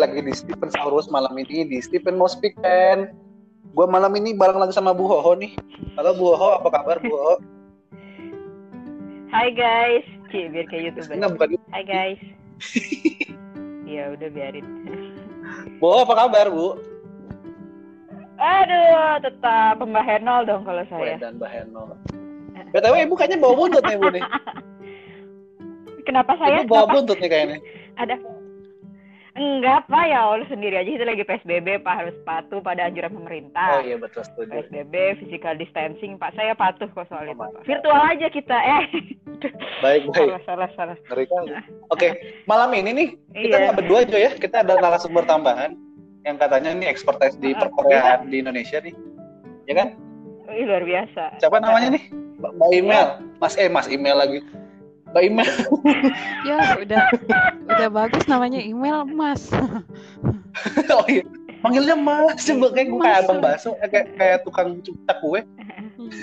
lagi di Stephen Saurus malam ini di Stephen Mau Speak Pen. Gue malam ini bareng lagi sama Bu Hoho nih. Halo Bu Hoho, apa kabar Bu Hoho? Hai guys, Cie, biar kayak youtuber. Enggak bukan. Hai guys. Iya udah biarin. Bu Hoho, apa kabar Bu? Aduh, tetap Mbak Henol dong kalau Weh, saya. dan Mbak Heno. BTW Ibu kayaknya bawa buntut nih Bu nih. Kenapa saya? Ibu bawa buntut nih kayaknya. Ada? Enggak pak ya Allah sendiri aja itu lagi PSBB pak harus patuh pada anjuran Oh pemerintah. iya betul setuju. PSBB, physical distancing pak saya patuh kok soal itu. Oh, Pak. Virtual aja kita eh. Baik baik. salah salah salah. Kali. Oke, malam ini nih kita Iya. nggak berdua aja ya. Kita ada narasumber tambahan yang katanya nih expertise di Ah, perkoreaan di Indonesia nih. Ya kan? Ih, luar biasa. Siapa namanya nih? Mbak Mbak Email. Mas eh Mas Email lagi. Mbak Email. Ya udah udah bagus namanya email Mas. oh iya. Manggilnya Mas. Coba kayak gue kayak Mas. abang bakso, eh, kayak kayak tukang cetak kue.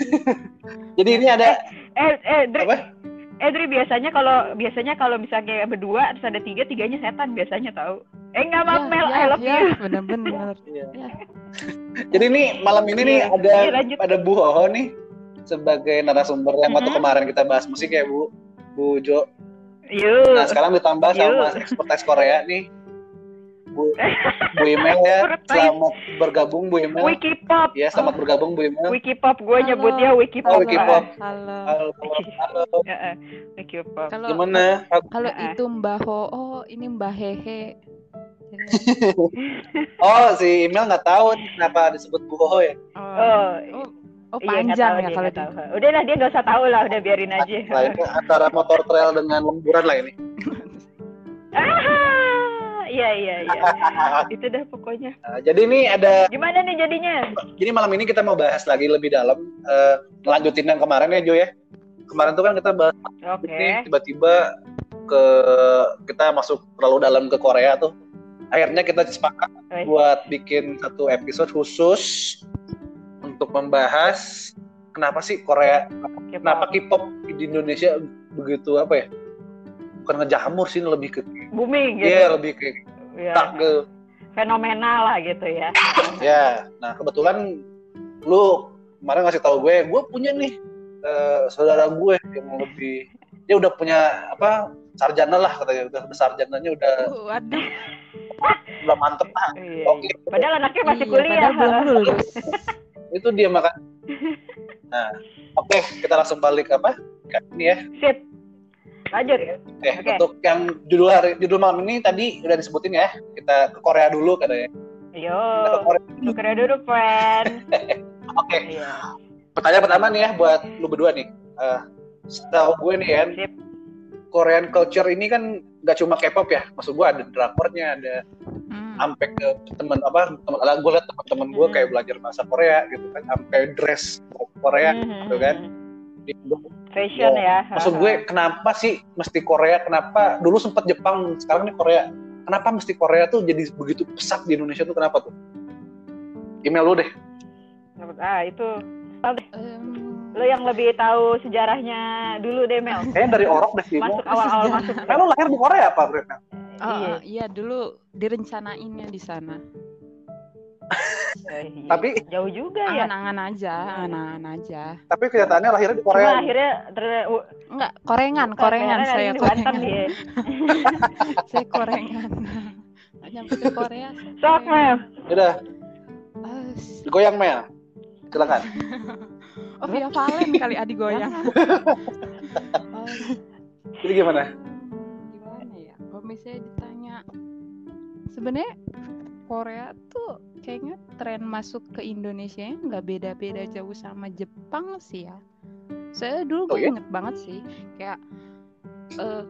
Jadi ini ada Eh eh Dri, apa? eh Dri biasanya kalau biasanya kalau misalnya berdua terus ada tiga tiganya setan biasanya tahu. Eh nggak maaf Mel, I love ya, you. bener-bener. Iya. Ya. Jadi nih malam ini nih Iya, ada iya, lanjut. ada Bu Hoho nih sebagai narasumber yang waktu Mhm. kemarin kita bahas musik ya Bu. Bu Jo. Yuk. Nah sekarang ditambah sama Yuk. expertise Korea nih. Bu, Bu Email ya. Selamat bergabung Bu Email. Wiki Pop. Ya selamat bergabung Bu Email. Wiki Pop gue Halo. nyebutnya Wiki Oh, Pop. Wiki Pak. Pop. Halo. Halo, halo. Heeh, Wiki Pop. Kalau Gimana? kalau itu Mbah Ho, oh ini Mbah Hehe. Oh si Email nggak tahu nih kenapa disebut Bu Hoho ya. Oh, Oh, oh, iya, panjang tahu ya dia, kalau tahu. Udah lah dia nggak usah tahu lah, udah biarin aja. Nah, ini antara motor trail dengan lemburan lah ini. Ah, iya iya iya. Itu dah pokoknya. Nah, jadi ini ada Gimana nih jadinya? jadi malam ini kita mau bahas lagi lebih dalam eh, lanjutin yang kemarin ya Jo ya. Kemarin tuh kan kita bahas Oke. ini tiba-tiba ke kita masuk terlalu dalam ke Korea tuh. Akhirnya kita sepakat buat bikin satu episode khusus untuk membahas kenapa sih Korea, K-pop. kenapa K-pop di Indonesia begitu apa ya? Bukan ngejamur sih lebih ke booming gitu. Iya, lebih ke Ya, tak ke fenomenal lah gitu ya. ya. Nah, kebetulan lu kemarin ngasih tahu gue, gue punya nih eh, saudara gue yang lebih dia udah punya apa sarjana lah katanya udah, sarjananya udah Waduh. udah mantep lah Iya. Oke. Padahal anaknya masih Iya, kuliah. padahal belum lulus. itu dia makan nah oke kita langsung balik apa ini ya Sip. Lanjut. Oke, Oke. untuk yang judul hari judul malam ini tadi udah disebutin ya kita ke Korea dulu katanya Yo. kita ke Korea dulu. Tuker dulu, friend. oke Iya. pertanyaan pertama nih ya buat lu berdua nih Eh, setahu gue nih kan Sip. Korean culture ini kan nggak cuma K-pop ya maksud gue ada drakornya ada. Sampai ke teman apa teman gue liat teman-teman gue Hmm. kayak belajar bahasa Korea gitu kan sampai dress Korea Mhm. gitu kan. Fashion ya. maksud gue kenapa sih mesti Korea kenapa dulu sempat Jepang sekarang nih Korea kenapa mesti Korea tuh jadi begitu pesat di Indonesia tuh kenapa tuh email lu deh Ah, itu lo yang lebih tahu sejarahnya dulu deh Mel. kayaknya dari orok deh sih Masuk awal-awal masuk. Lu lahir di Korea apa Bro? Oh, Iya. iya dulu direncanainnya di sana. Eh, iya. Tapi jauh juga ya. Angan-angan aja, angan-angan aja. tapi kenyataannya lahirnya di Cuma Korea. akhirnya ter- Enggak, korengan, korengan saya korengan. saya korengan. Nyampe ke Korea. Sok. Mel. Udah, Ah, goyang Mel. Silakan. Oh, via Valen kali adi goyang. Jadi gimana? gimana ya kalau misalnya sebenarnya Korea tuh kayaknya tren masuk ke Indonesia nggak beda-beda jauh sama Jepang sih ya saya dulu Oh, gue iya? inget banget sih kayak eh,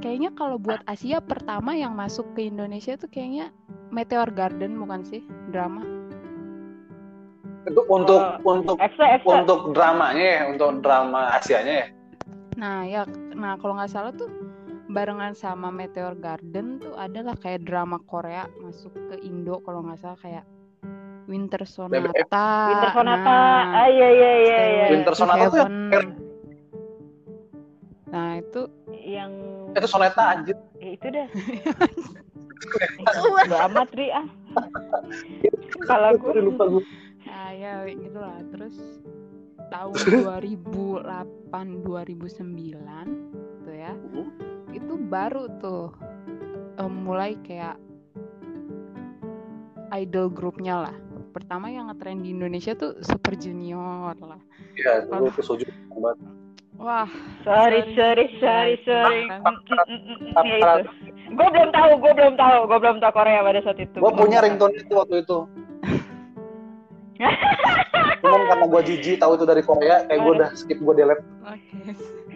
kayaknya kalau buat Asia pertama yang masuk ke Indonesia tuh kayaknya Meteor Garden bukan sih drama Untuk untuk Oh, untuk FC FC. untuk dramanya ya, untuk drama Asianya ya. Nah ya, nah kalau nggak salah tuh barengan sama Meteor Garden tuh adalah kayak drama Korea masuk ke Indo kalau nggak salah kayak Winter Sonata. BBF. Winter Sonata. Nah, ah iya iya iya iya. Winter Sonata tuh yang-. Nah itu Yang Itu soneta anjir. eh, itu dah. Udah amat Ri ah. Kalau gue Aduh, lupa gue. Nah, ya gitu lah. Terus tahun 2008 2009 tuh ya. Itu baru tuh em, mulai kayak idol grupnya lah. Pertama yang ngetrend di Indonesia tuh Super Junior lah. Iya, dulu itu soju banget. Wah, sorry sorry sorry sorry. Gue belum tahu, gue belum tahu, gue belum tahu Korea pada saat itu. Gue punya ringtone itu waktu itu. Cuman karena gue jijik tahu itu dari Korea, kayak gue udah skip gue delete. Oke.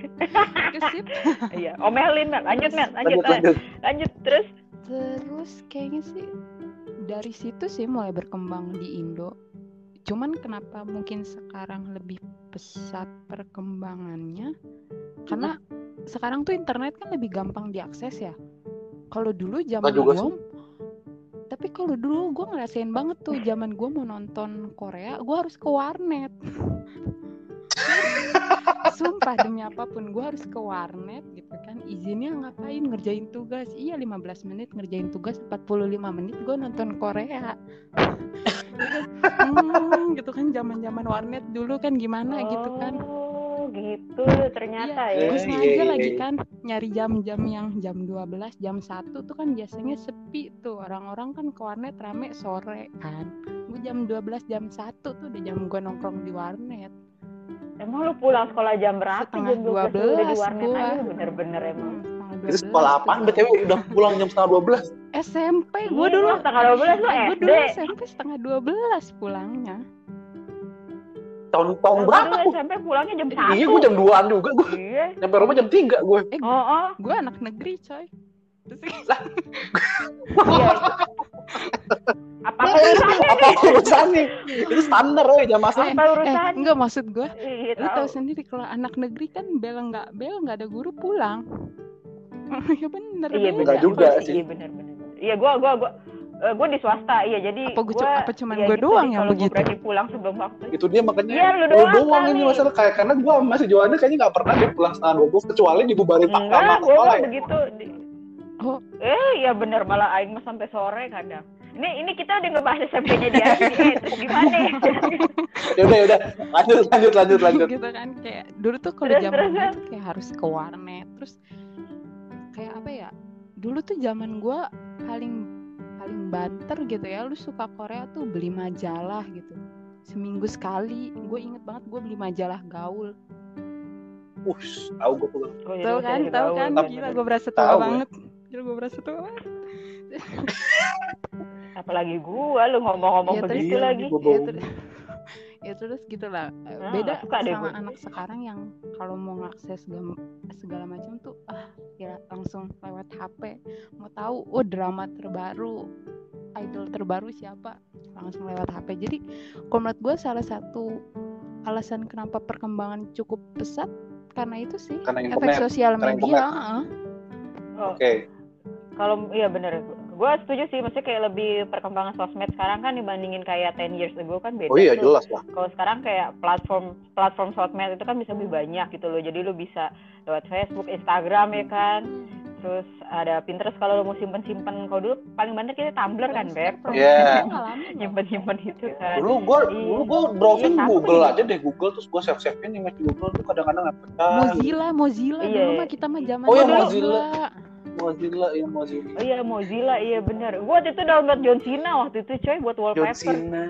Iya, omelin Mel. Lanjut Mel, lanjut, Lanjut lanjut, lanjut. lanjut terus. Terus kayaknya sih dari situ sih mulai berkembang di Indo. Cuman kenapa mungkin sekarang lebih pesat perkembangannya? Karena sekarang tuh internet kan lebih gampang diakses ya. Kalau dulu zaman gua tapi kalau dulu gue ngerasain banget tuh zaman gue mau nonton Korea, gue harus ke warnet. Sumpah demi apa pun gue harus ke warnet gitu kan. Izinnya ngapain? Ngerjain tugas. Iya 15 menit ngerjain tugas 45 menit gue nonton Korea. hmm, gitu kan zaman-zaman warnet dulu kan gimana gitu kan. Oh, gitu ternyata Iya, ya. gue Iya, sengaja iya, lagi iya. kan nyari jam-jam yang jam 12, jam 1 tuh kan biasanya sepi tuh. Orang-orang kan ke warnet rame sore kan. Gue jam 12, jam 1 tuh udah jam gue nongkrong di warnet. Emang lu pulang sekolah jam berapa? Setengah jam 12 lu udah di 12 warnet gua. aja bener-bener emang. Hmm, Itu sekolah 12 apaan? tuh. BTW udah pulang jam setengah 12. SMP gue Iya, dulu. gua setengah 12 lu Gue SD. dulu SMP setengah 12 pulangnya. Tahun tahun Gua berapa? gua? SMP pulangnya jam 1. Iya, gue jam 2-an juga. Gue Iya. nyampe rumah jam 3 gue. Eh, Oh, oh. gue anak negeri coy. Terus Iya. Apa urusannya? Apa urusannya? Itu standar ya jam masuk. Apa eh, urusannya? enggak maksud gue Iya, lu tahu. tahu sendiri kalau anak negeri kan bel nggak bel nggak ada guru pulang ya bener Iya. Enggak benar juga Iya, sih. Iya benar benar. Iya gua gua gua eh, gua di swasta iya jadi Apa gua cu- gua apa cuman ya gua gitu doang yang begitu? berani pulang sebelum waktu. Itu dia makanya Iya, lu lu doang doang ini masalah kayak karena gue masih Johannes kayaknya nggak pernah dia pulang setengah 12 kecuali dibubarin pak sama Enggak, mah ya. begitu. Di- Oh. Eh, iya bener malah aing mah sampai sore kadang. Ini ini kita udah ngebahas SMP-nya dia nih. Eh, terus gimana? Ya? Udah ya udah lanjut lanjut lanjut lanjut. gitu kan kayak dulu tuh kalau zaman gue tuh kayak harus ke warnet terus kayak apa ya dulu tuh zaman gue paling paling banter gitu ya lu suka Korea tuh beli majalah gitu. Seminggu sekali gue inget banget gue beli majalah gaul. Ush, tahu gue pulang. Tahu kan dari tahu kan? Gila gue berasa tua banget. Gila gue berasa tua banget Apalagi gua lu ngomong-ngomong Ya, terus begitu iya, lagi. ya, terus, ya terus gitu lah. Eh, beda suka deh sama anak sekarang yang kalau mau ngakses gam- segala macam tuh ah ya langsung lewat HP mau tahu oh drama terbaru idol terbaru siapa? Langsung lewat HP jadi kalau menurut gue salah satu alasan kenapa perkembangan cukup pesat karena itu sih Karena efek sosial media. Oh, Oke. kalau iya bener gue setuju sih maksudnya kayak lebih perkembangan sosmed sekarang kan dibandingin kayak 10 years ago kan beda Oh iya tuh. jelas lah. kalau sekarang kayak platform platform sosmed itu kan bisa lebih banyak gitu loh jadi lu bisa lewat Facebook Instagram ya kan terus ada Pinterest kalau lu mau simpen simpen kalau dulu paling banyak kita Tumblr kan beb Iya. nyimpen nyimpen itu kan Dulu gue Iya. dulu gue browsing Iya, Google aja deh Google terus gue save save ini image Google tuh kadang-kadang nggak pecah. Mozilla Mozilla Iya, dulu iya. mah kita mah zaman Oh iya, dulu. Mozilla. Mozilla ya Mozilla. oh iya Mozilla iya bener gua waktu itu download John Cena waktu itu coy buat John wallpaper Cena.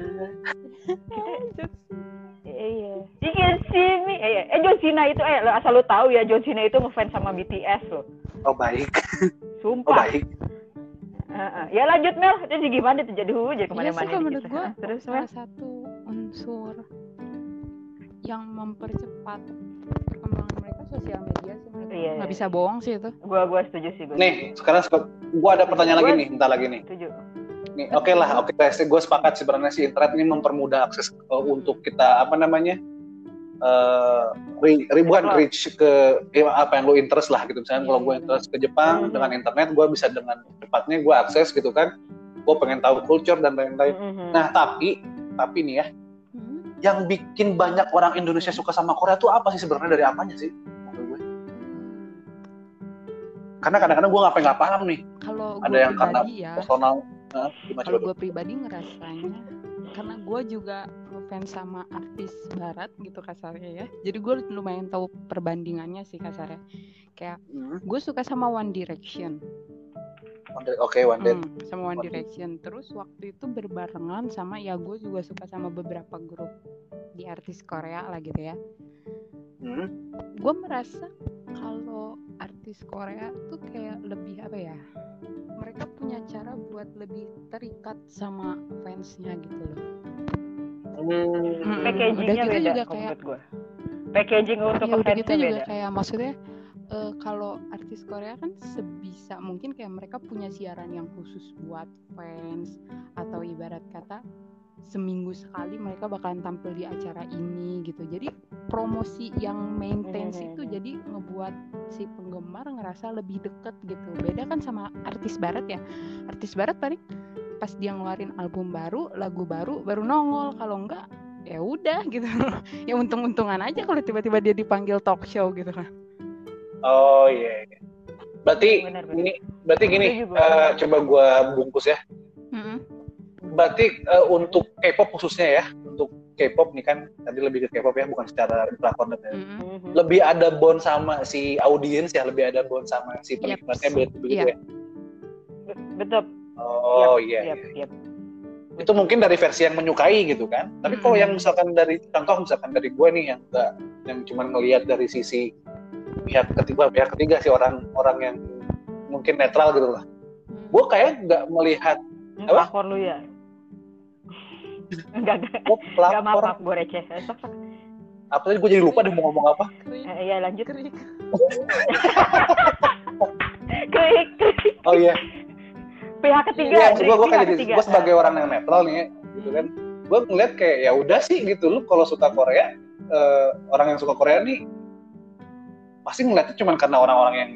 Iya. You can see me. Eh, eh, John Cena itu eh lo asal lu tahu ya John Cena itu ngefans sama BTS loh. Oh baik. Oh Sumpah. baik. Heeh. Ya lanjut Mel. Itu gimana tuh jadi hu jadi Iya ke mana-mana sih kalau nih menurut gitu. gue Terus salah satu unsur yang mempercepat perkembangan mereka sosial media sih menurut gue. Iya, nggak iya. bisa bohong sih itu Gua gua setuju sih gua. Nih sekarang gue ada pertanyaan lagi Gua- nih, bentar lagi nih. Setuju. Nih, oke lah, oke gue sepakat sebenarnya sih internet ini mempermudah akses uh, untuk kita apa namanya eh ri- ribuan reach ke eh, apa yang lo interest lah gitu misalnya Iya, kalau gue iya, interest ke Jepang Mhm. dengan internet gue bisa dengan cepatnya gue akses gitu kan gue pengen tahu culture dan lain-lain Mhm. nah tapi tapi nih ya Hmm. Yang bikin banyak orang Indonesia suka sama Korea tuh apa sih sebenarnya? Dari apanya sih? Gue. Karena kadang-kadang gue ngapain nggak paham nih. Kalau ada yang karena ya. personal nah, kalau gue pribadi ngerasanya karena gue juga ngefans sama artis barat gitu kasarnya ya. Jadi gue lumayan tahu perbandingannya sih kasarnya. Kayak Hmm, gue suka sama One Direction One oke one day Hmm, sama One Direction. Terus waktu itu berbarengan sama ya gue juga suka sama beberapa grup di artis Korea lah gitu ya. Hmm, gue merasa kalau artis Korea tuh kayak lebih apa ya mereka punya cara buat lebih terikat sama fansnya gitu loh. Hmm, packagingnya Udah gitu beda juga kayak- gue packaging untuk ya udah gitu juga beda. kayak maksudnya eh, kalau artis Korea kan sebisa mungkin kayak mereka punya siaran yang khusus buat fans atau ibarat kata seminggu sekali mereka bakalan tampil di acara ini gitu. Jadi promosi yang maintenance Hmm. itu jadi ngebuat si penggemar ngerasa lebih deket gitu. Beda kan sama artis barat ya? Artis barat paling pas dia ngeluarin album baru lagu baru baru nongol. Kalau enggak ya udah gitu. Ya untung-untungan aja kalau tiba-tiba dia dipanggil talk show gitu kan oh iya iya. berarti Benar, benar. ini berarti gini eh, coba gue bungkus ya Mm-mm. berarti eh, untuk K-pop khususnya ya untuk K-pop nih kan tadi lebih ke K-pop ya bukan secara platform dan. Mhm. lebih ada bond sama si audiens ya lebih ada bond sama si Yep. penikmatnya begitu begitu Iya. ya Be- betul oh iya Yap, iya. yap. itu mungkin dari versi yang menyukai gitu kan tapi kalau Mm-mm. yang misalkan dari contoh misalkan dari gue nih yang enggak yang cuma ngelihat dari sisi pihak ketiga pihak ketiga sih orang orang yang mungkin netral gitu lah. Gue kayak nggak melihat Hmm, Apa? Pelakor lu ya? Enggak enggak gue enggak maaf, maaf gue receh. Eh, apa tadi gue jadi lupa deh mau ngomong apa? Krik, Eh, iya lanjut. Krik. oh iya. Pihak ketiga Iya, maksud gue, gue kayak jadi, gue sebagai orang yang netral nih, ya, gitu kan. Gue ngeliat kayak ya udah sih gitu, lu kalau suka Korea, eh, orang yang suka Korea nih pasti ngeliatnya cuma karena orang-orang yang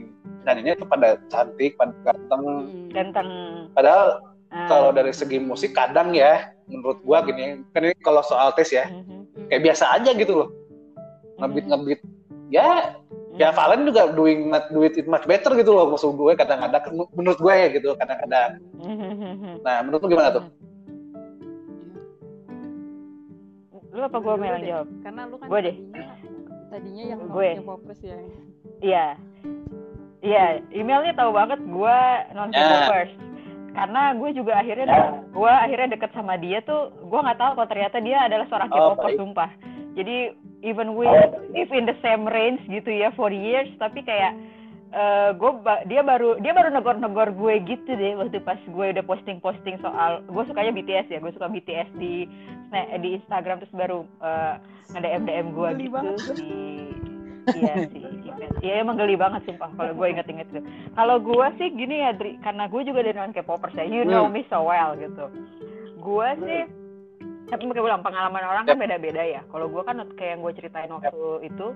nyanyinya itu pada cantik, pada ganteng. Mm. ganteng Padahal Ah. kalau dari segi musik kadang ya, menurut gue gini, kan ini kalau soal tes ya, Mhm. kayak biasa aja gitu loh, ngebit ngebit. Ya, ya Valen juga doing not do it much better gitu loh, maksud gue kadang-kadang menurut gue ya gitu, kadang-kadang. Nah, menurut lu gimana tuh? lu apa gue yang jawab Karena lu kan Gua deh. Tadinya yang Gue. non K-popers ya. Iya. Iya, emailnya tahu banget gue non K-popers. Karena gue juga akhirnya gue akhirnya deket sama dia tuh gue nggak tahu kalau ternyata dia adalah seorang Oh, K-popers sumpah. Jadi even we live in the same range gitu ya for years tapi kayak eh gue dia baru dia baru negor-negor gue gitu deh waktu pas gue udah posting-posting soal gue sukanya BTS ya gue suka BTS di di Instagram terus baru eh nge-DM DM gue Geli gitu banget. di iya sih iya emang geli banget sumpah kalau gue inget-inget tuh. Kalau gue sih gini ya Dri karena gue juga dari non K-popers ya you know Hmm. me so well gitu. Gue sih tapi mereka bilang pengalaman orang kan beda-beda ya. Kalau gue kan kayak yang gue ceritain waktu itu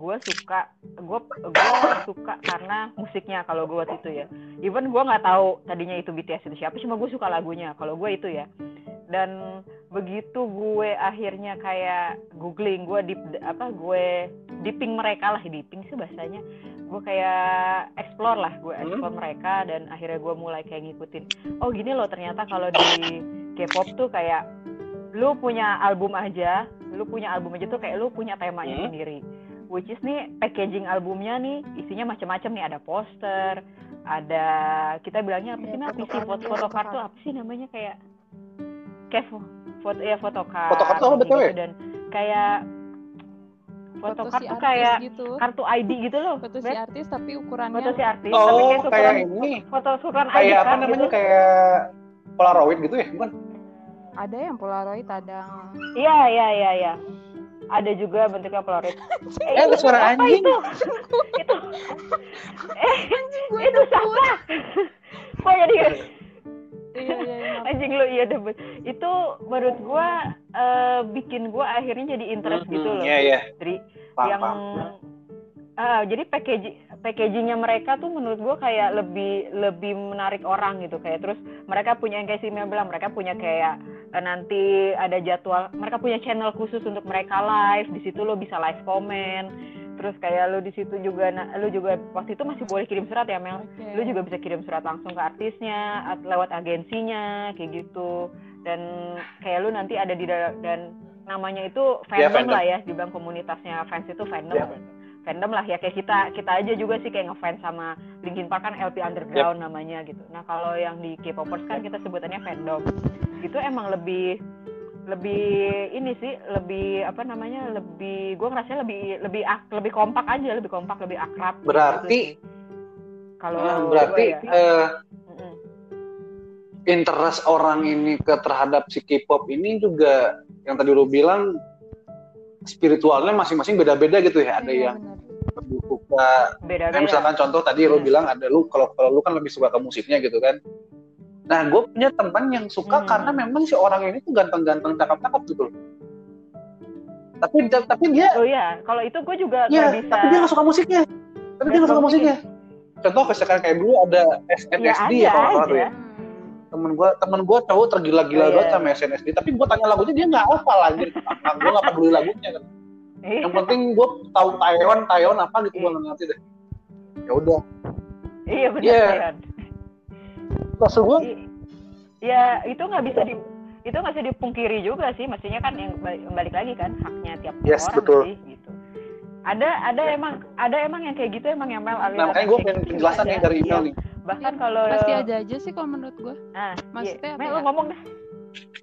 gue suka gue gue suka karena musiknya kalau gue waktu itu ya. Even gue nggak tahu tadinya itu BTS itu siapa cuma gue suka lagunya. Kalau gue itu ya. Dan begitu gue akhirnya kayak googling gue deep apa gue dipping mereka lah dipping sih bahasanya. Gue kayak explore lah gue explore mereka dan akhirnya gue mulai kayak ngikutin. Oh gini loh ternyata kalau di K-pop tuh kayak lu punya album aja lu punya album aja tuh kayak lu punya temanya Hmm. sendiri which is nih packaging albumnya nih isinya macam-macam nih ada poster ada kita bilangnya apa sih nah apa sih fotokartu, foto fotokartu fotokartu. apa sih namanya kayak kayak fo- foto ya fotokart Fotokartu apa betul ya? dan kayak Foto fotokart si tuh artis kayak gitu. kartu ID gitu loh Foto si artis tapi ukurannya foto si artis tapi Oh, kayak kayak ukuran ini. foto ukuran ID Kayak apa kan namanya? gitu. Kayak Polaroid gitu ya, bukan? ada yang Polaroid, ada Iya, iya, iya, iya. Ada juga bentuknya Polaroid. Eh, ada itu suara apa anjing. Itu? itu. Eh, itu siapa? Kok jadi iya iya iya. anjing lu iya deh. Itu menurut gua eh, bikin gua akhirnya jadi interest gitu loh. Iya, iya. Dari Paham, yang ah, jadi packaging packagingnya mereka tuh menurut gua kayak lebih lebih menarik orang gitu kayak terus mereka punya yang kayak si Mel bilang mereka punya kayak eh, nanti ada jadwal mereka punya channel khusus untuk mereka live di situ lo bisa live komen terus kayak lu di situ juga nah, lu juga waktu itu masih boleh kirim surat ya Mel Oke. lu juga bisa kirim surat langsung ke artisnya at- lewat agensinya kayak gitu dan kayak lu nanti ada di dalam dan namanya itu Ya, fandom fandom. lah ya di dalam komunitasnya fans itu fandom Ya. fandom lah ya kayak kita kita aja juga sih kayak ngefans sama Linkin Park kan LP Underground namanya gitu nah kalau yang di K-popers kan kita sebutannya fandom itu emang lebih lebih ini sih lebih apa namanya lebih gue ngerasa lebih lebih ak- lebih kompak aja lebih kompak lebih akrab gitu Berarti- sih. kalau Nah, gua berarti ya. eh, Mm-mm. interest orang ini ke terhadap si K-pop ini juga yang tadi lu bilang spiritualnya masing-masing beda-beda gitu ya. Ada Iya, yang suka beda-beda Nah, misalkan contoh tadi lu Hmm. bilang ada lu kalau kalau lu kan lebih suka ke musiknya gitu kan. Nah, gue punya teman yang suka Hmm. karena memang si orang ini tuh ganteng-ganteng cakep-cakep gitu loh. Tapi tapi dia oh iya kalau itu gue juga ya, bisa tapi dia nggak suka musiknya. Tapi dia nggak suka musiknya. Contoh misalkan kayak dulu ada SNSD Ya, ya, ada kalau nggak tuh ya. Temen gue temen gue cowok tergila-gila Oh, iya. sama SNSD. Tapi gue tanya lagunya dia nggak hafal lagi. gue nggak peduli lagunya kan. Iya. Yang penting gue tahu Taiwan, Taiwan apa gitu gue nggak ngerti deh. Ya udah. iya benar Iya. Yan. Maksud gue ya itu nggak bisa di itu nggak bisa dipungkiri juga sih mestinya kan yang balik, lagi kan haknya tiap Yes, orang betul. sih gitu ada ada emang ada emang yang kayak gitu emang yang Mel Nah, makanya gue pengen penjelasan nih dari email Iya. nih. bahkan kalau pasti ada aja sih kalau menurut gue ah, Maksudnya iya. apa Mel ya? lu ngomong dah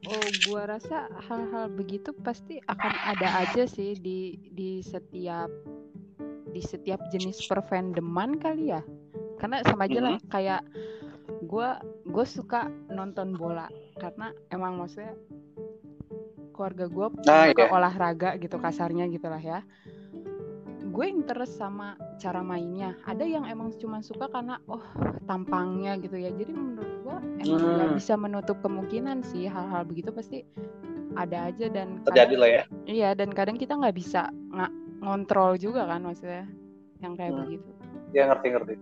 oh gua rasa hal-hal begitu pasti akan ada aja sih di di setiap di setiap jenis perfandoman kali ya. Karena sama aja lah kayak gua gue suka nonton bola karena emang maksudnya keluarga gue Nah, suka iya. olahraga gitu kasarnya gitulah ya gue interest sama cara mainnya ada yang emang cuma suka karena oh tampangnya gitu ya jadi menurut gue emang nggak Hmm. bisa menutup kemungkinan sih hal-hal begitu pasti ada aja dan Terjadi kadang- lah ya. iya dan kadang kita nggak bisa nggak ngontrol juga kan maksudnya yang kayak Hmm. begitu Ya ngerti-ngerti.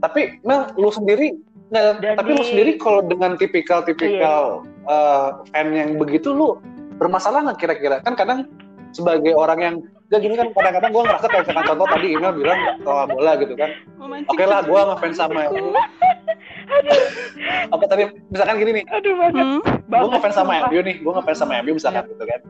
Tapi Mel, lu sendiri nggak, Dan tapi lu di- sendiri kalau dengan tipikal-tipikal eh, fan yang begitu lu bermasalah nggak kira-kira? Kan kadang sebagai orang yang gak gini kan kadang-kadang gue ngerasa kayak misalkan contoh tadi email bilang kalau bola gitu kan. Oke lah, gue ngefans sama apa tadi misalkan gini nih, aduh banget Hmm, gue ngefans sama. MU nih, gue ngefans sama MU misalkan gitu kan.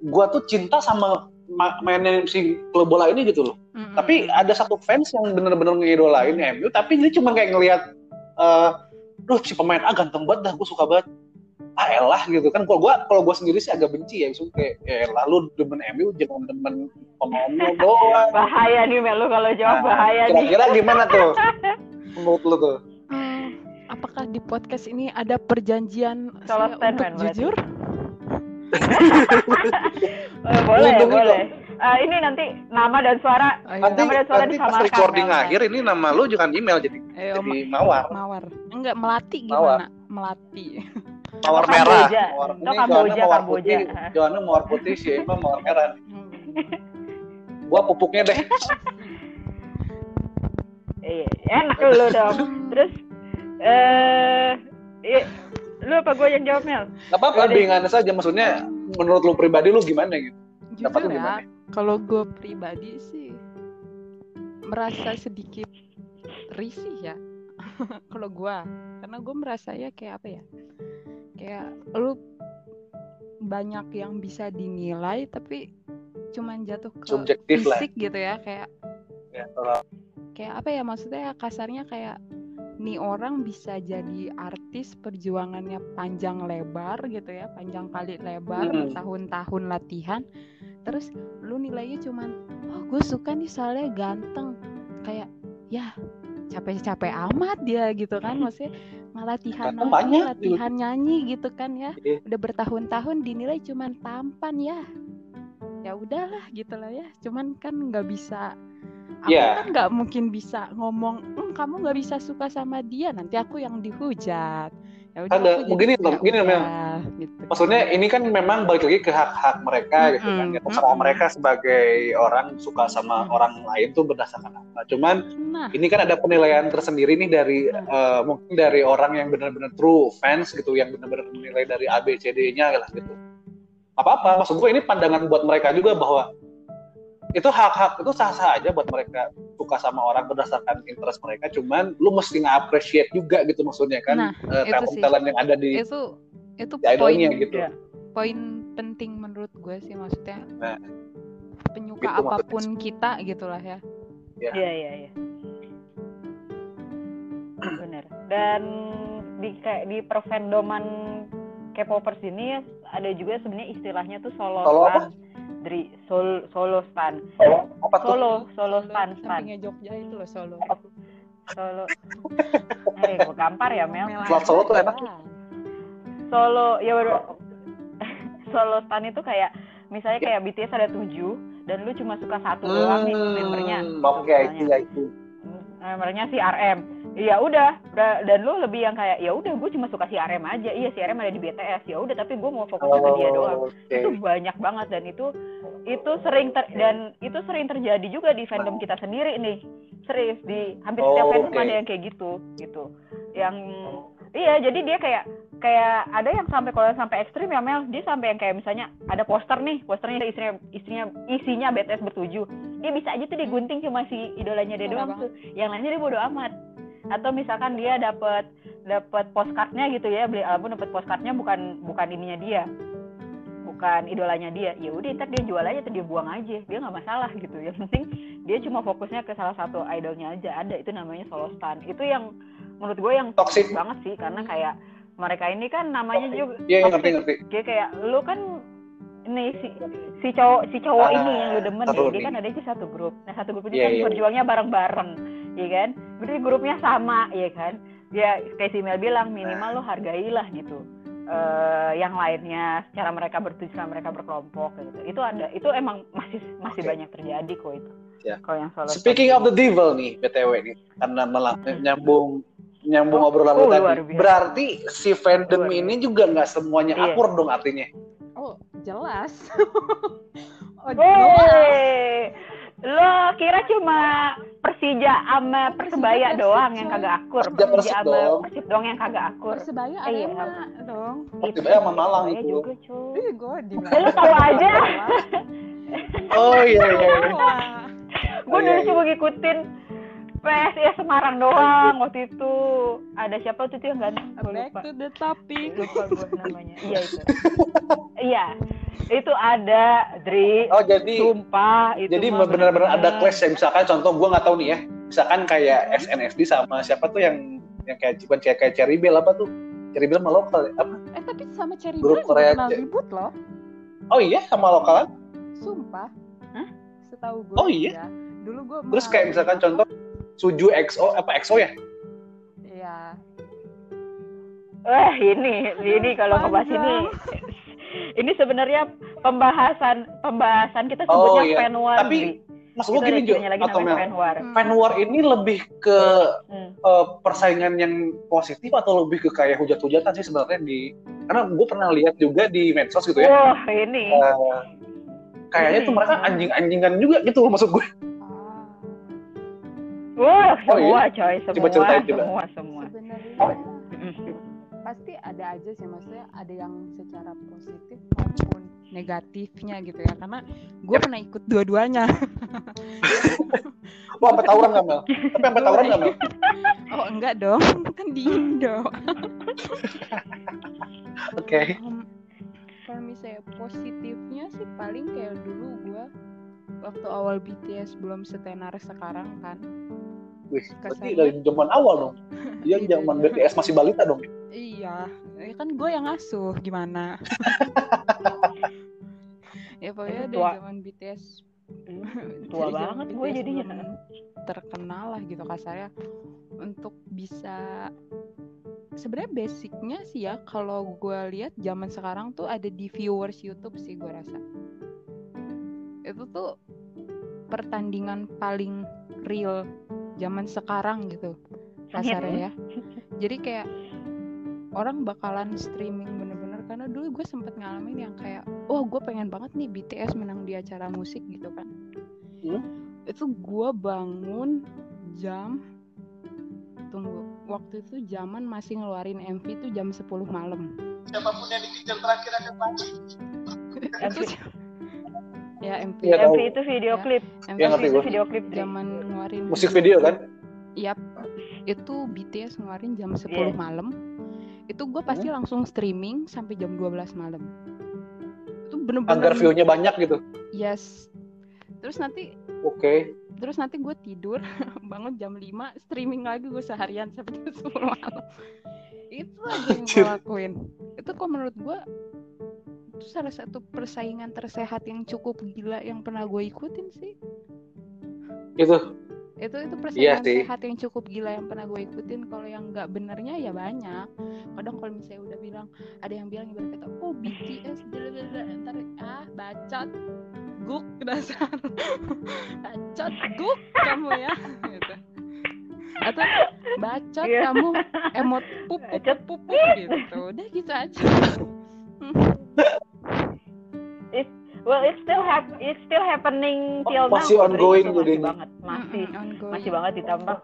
Gue tuh cinta sama ma- mainnya si klub bola ini gitu loh. mm, Tapi ada satu fans yang bener-bener ngidolain MU, tapi dia cuma kayak ngelihat, eh, duh si pemain A ganteng banget dah, gue suka banget. Ah elah gitu kan, kalau gue kalau gue sendiri sih agak benci ya, maksudnya kayak ya elah lu demen MU jangan demen pemainnya doang. bahaya nih Mel lu kalau jawab Nah, bahaya nih Kira-kira gimana tuh? Menurut lu tuh? Eh, apakah di podcast ini ada perjanjian saya untuk berarti. jujur? Eh, boleh Lindungi boleh Ah, ini nanti nama dan suara Oh, iya. Nanti, Nama dan suara nanti pas disamarkan, recording akhir ini nama lu jangan email jadi Eh, jadi ma- mawar, mawar. Enggak, melati Mawar. gimana? Melati. Mawar merah. Kamboja. Mawar, Atau ini Kamboja, mawar Kamboja. putih, Johanna mawar putih, si Emma mawar merah. Gua pupuknya deh. Iya, enak lu dong. Terus eh iya, lu apa gue yang jawab Mel? Gak apa-apa, bingungan saja. Maksudnya menurut lu pribadi lu gimana gitu? Dapat ya, gimana? kalau gue pribadi sih merasa sedikit risih ya. kalau gue, karena gue merasa ya kayak apa ya? Kayak lu banyak yang bisa dinilai tapi cuman jatuh ke Subjektif lah. fisik gitu ya kayak Ya, kalau- kayak apa ya maksudnya kasarnya kayak nih orang bisa jadi artis perjuangannya panjang lebar gitu ya panjang kali lebar Mm. bertahun-tahun latihan terus lu nilainya cuman oh gue suka nih soalnya ganteng kayak ya capek-capek amat dia gitu kan maksudnya malah latihan nari, banyak, latihan nyanyi gitu kan ya. Iya. udah bertahun-tahun dinilai cuman tampan ya. Ya udahlah gitu lah ya. Cuman kan nggak bisa. Aku Iya. kan nggak mungkin bisa ngomong "Hmm, kamu nggak bisa suka sama dia nanti aku yang dihujat ya udah Ada. Begini, Tom, ya gini, Mel. udah, gitu. Maksudnya ini kan memang balik lagi ke hak-hak mereka gitu kan. Ya, terserah Mm-mm. mereka sebagai orang suka sama Mm. orang lain tuh berdasarkan apa. Cuman nah ini kan ada penilaian tersendiri nih dari Nah. eh, mungkin dari orang yang benar-benar true fans gitu yang benar-benar menilai dari A B C D-nya lah gitu. Apa apa maksud gue ini pandangan buat mereka juga bahwa itu hak-hak itu sah-sah aja buat mereka suka sama orang berdasarkan interest mereka cuman lu mesti nge-appreciate juga gitu maksudnya kan Nah, eh, itu talent talent yang ada di, itu itu di poin gitu ya. poin penting menurut gue sih maksudnya Nah, penyuka gitu maksudnya. apa pun kita gitulah ya Ya. Iya iya iya. Bener. Dan di kayak di perfandoman K-popers ini ada juga sebenarnya istilahnya tuh solo, Solo Dari sol, solo stan. apa tuh Solo, solo stan stan. sampingnya Jogja itu loh Solo Solo. Eh, gue gampar ya Mel. Selat Solo tuh enak. Solo ya baru solo stan itu kayak misalnya kayak BTS ada tujuh dan lu cuma suka satu doang nih membernya. Hmm, oke itu ya itu Membernya si RM. Iya udah, da- dan lu lebih yang kayak ya udah gue cuma suka si RM aja. Iya si RM ada di BTS. Ya udah tapi gue mau fokusnya ke dia doang. Oh, oke Itu banyak banget dan itu itu sering ter, dan itu sering terjadi juga di fandom kita sendiri nih. Serius di hampir setiap Oh, fandom oke. ada yang kayak gitu gitu. Yang iya jadi dia kayak kayak ada yang sampai kalau sampai ekstrim ya Mel. Dia sampai yang kayak misalnya ada poster nih posternya istrinya istrinya isinya BTS bertujuh dia bisa aja tuh digunting cuma si idolanya dia doang tuh. Yang lainnya dia bodo amat. Atau misalkan dia dapat dapat postcardnya gitu ya beli album dapat postcardnya bukan bukan ininya dia. Bukan idolanya dia. Ya udah ntar dia jual aja atau dia buang aja. Dia nggak masalah gitu. Yang penting dia cuma fokusnya ke salah satu idolnya aja. Ada itu namanya solo stan itu yang menurut gue yang Toxic. banget sih karena kayak mereka ini kan namanya juga iya iya, toxic. ngerti ngerti Kayak kayak lu kan nih si si cowok si cowok Ah, ini yang lu demen ya, dia kan ada di satu grup. Nah satu grup itu Iya, kan iya. berjuangnya bareng-bareng, ya kan? Berarti grupnya sama, ya kan? Ya kayak si Mel bilang minimal lo hargailah gitu. eh yang lainnya secara mereka bertujuan mereka berkelompok gitu. Itu ada itu emang masih masih Oke. banyak terjadi kok itu. Ya. Kalau yang solo Speaking of the devil nih, BTW nih, karena malah Hmm. nyambung nyambung Oh, obrolan oh, lu tadi. biasa. Berarti si fandom Luar biasa. ini juga nggak semuanya Iya. akur dong artinya. oh jelas oh jelas lo kira cuma Persija sama Persebaya Persija, doang Persib, yang kagak akur, Persija, Persib sama dong. Persib doang yang kagak akur. Persebaya Eh, iya. Dong Persibaya sama Malang Persebaya itu. juga cuy. Ih, gue di Eh, lu tahu aja. Oh iya iya. iya. Gue Oh, iya, dulu iya. cuma ngikutin PSIS Semarang doang waktu itu. Ada siapa tuh yang ganteng? Back lupa. to the topic. Lupa gue namanya. Iya itu. Iya. Itu ada Dri. Oh jadi Sumpah itu jadi benar-benar ada clash ya misalkan contoh gue nggak tahu nih ya misalkan kayak SNSD sama siapa tuh yang yang kayak bukan kayak kayak Cherry Bell apa tuh Cherry Bell sama lokal ya? apa Eh tapi sama Cherry Grup Bell Korea ribut loh. oh iya sama lokalan Sumpah. Hah? Setahu gue. Oh, iya? ya. Dulu gue terus kayak misalkan contoh Suju XO apa XO ya Iya. Wah ini ini kalau ngebahas ini ini sebenarnya pembahasan pembahasan kita Oh, sebutnya iya. fan war. Tapi, maksud gue gini judulnya lagi atau fan war. Hmm. fan war ini lebih ke Hmm. eh, persaingan yang positif atau lebih ke kayak hujat-hujatan sih sebenarnya di karena gue pernah lihat juga di medsos gitu ya Wah ini. Eh, kayaknya tuh Ini. mereka anjing-anjingan juga gitu loh maksud gue Wah Oh, semua coy semua Coba ceritain, coba. semua semua. sebenarnya Mm. pasti ada aja sih maksudnya ada yang secara positif maupun negatifnya gitu ya karena gue Yap. pernah ikut dua-duanya wah sampai tawuran nggak Mel tapi sampai tawuran nggak Mel oh enggak dong kan di Indo oke Em, kalau misalnya positifnya sih paling kayak dulu gue waktu awal BTS belum setenar sekarang kan Wih, berarti Kesannya- dari zaman awal dong. Dia Iya, zaman. BTS masih balita dong. iya ya kan gue yang ngasuh gimana ya pokoknya dari Tua. zaman BTS Tua dari zaman banget gue jadinya. terkenal lah gitu kasarnya untuk bisa sebenarnya basicnya sih ya kalau gue lihat zaman sekarang tuh ada di viewers YouTube sih gue rasa itu tuh pertandingan paling real zaman sekarang gitu kasarnya ya jadi kayak orang bakalan streaming bener-bener karena dulu gue sempet ngalamin yang kayak oh gue pengen banget nih BTS menang di acara musik gitu kan Hmm. itu gue bangun jam tunggu waktu itu zaman masih ngeluarin MV itu jam 10 malam Siapa pun yang dikejar terakhir akan mati. itu ya MV Iya, tahu. MV itu video Ya. klip MV Iya, ngerti itu gua. video klip zaman ngeluarin musik video kan Yap, itu BTS ngeluarin jam 10 Iya. malam. Itu gue pasti langsung streaming sampai jam 12 malam. Itu bener-bener agar view-nya banyak gitu Yes. Terus nanti oke terus nanti gue tidur bangun jam 5 streaming lagi gue seharian sampai jam 10 malam. Itu aja yang gue lakuin. Itu kok menurut gue itu salah satu persaingan tersehat yang cukup gila yang pernah gue ikutin sih. gitu itu itu Iya persaingan sih. sehat yang cukup gila yang pernah gue ikutin kalau yang nggak benernya ya banyak kadang kalau misalnya udah bilang ada yang bilang ibarat kata oh BTS blablabla." ntar ah bacot guk dasar bacot guk kamu ya gitu atau bacot Iya. kamu emot pup pup Bacot. pup, pup, gitu udah gitu aja well it's still hap it's still happening till now masih Putri. ongoing Itu tuh, masih banget masih Mm-mm, ongoing. masih banget ditambah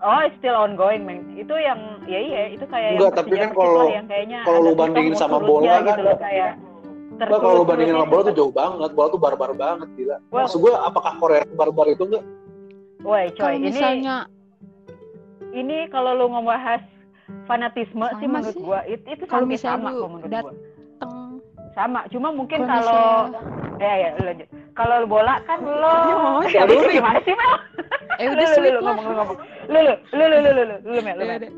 oh it's still ongoing men itu yang ya iya itu kayak Enggak, yang tapi kan kalau- yang kayaknya kalau lu bandingin sama bola gitu kan, loh kayak Enggak, kalau lu bandingin sama bola tuh gitu. jauh banget bola tuh barbar banget gila Well- maksud gue apakah Korea barbar itu enggak Woi coy kalau ini misalnya ini kalau lu ngebahas fanatisme sih menurut sih. gua itu itu Kalau misalnya sama lu kok menurut dat- gua sama cuma mungkin kalau ya ya lanjut. Kalau bola kan lo ya, gimana sih ya Mel? Eh udah lu, lu, ngomong lu ngomong lu lu lu lu lu lu lu lu Mel ya ya,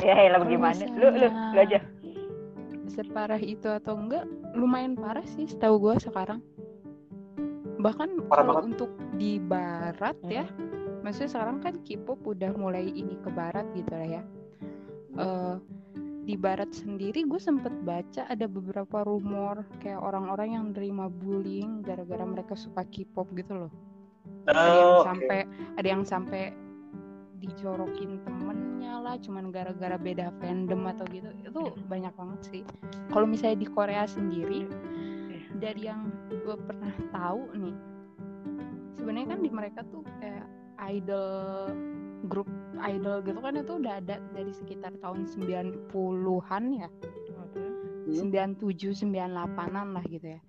ya ya lah bagaimana lu lu lu aja. separah itu atau enggak lumayan parah sih setahu gue sekarang. Bahkan kalau untuk di barat hmm. ya maksudnya sekarang kan K-pop udah mulai ini ke barat gitu lah ya. Uh, di barat sendiri gue sempet baca ada beberapa rumor kayak orang-orang yang nerima bullying gara-gara mereka suka K-pop gitu loh. Ada yang Oh, oke. sampai ada yang sampai dijorokin temennya lah cuman gara-gara beda fandom atau gitu. Itu banyak banget sih. Kalau misalnya di Korea sendiri dari yang gue pernah tahu nih sebenarnya kan di mereka tuh kayak idol grup idol gitu kan itu udah ada dari sekitar tahun 90-an ya 97 98-an lah gitu ya.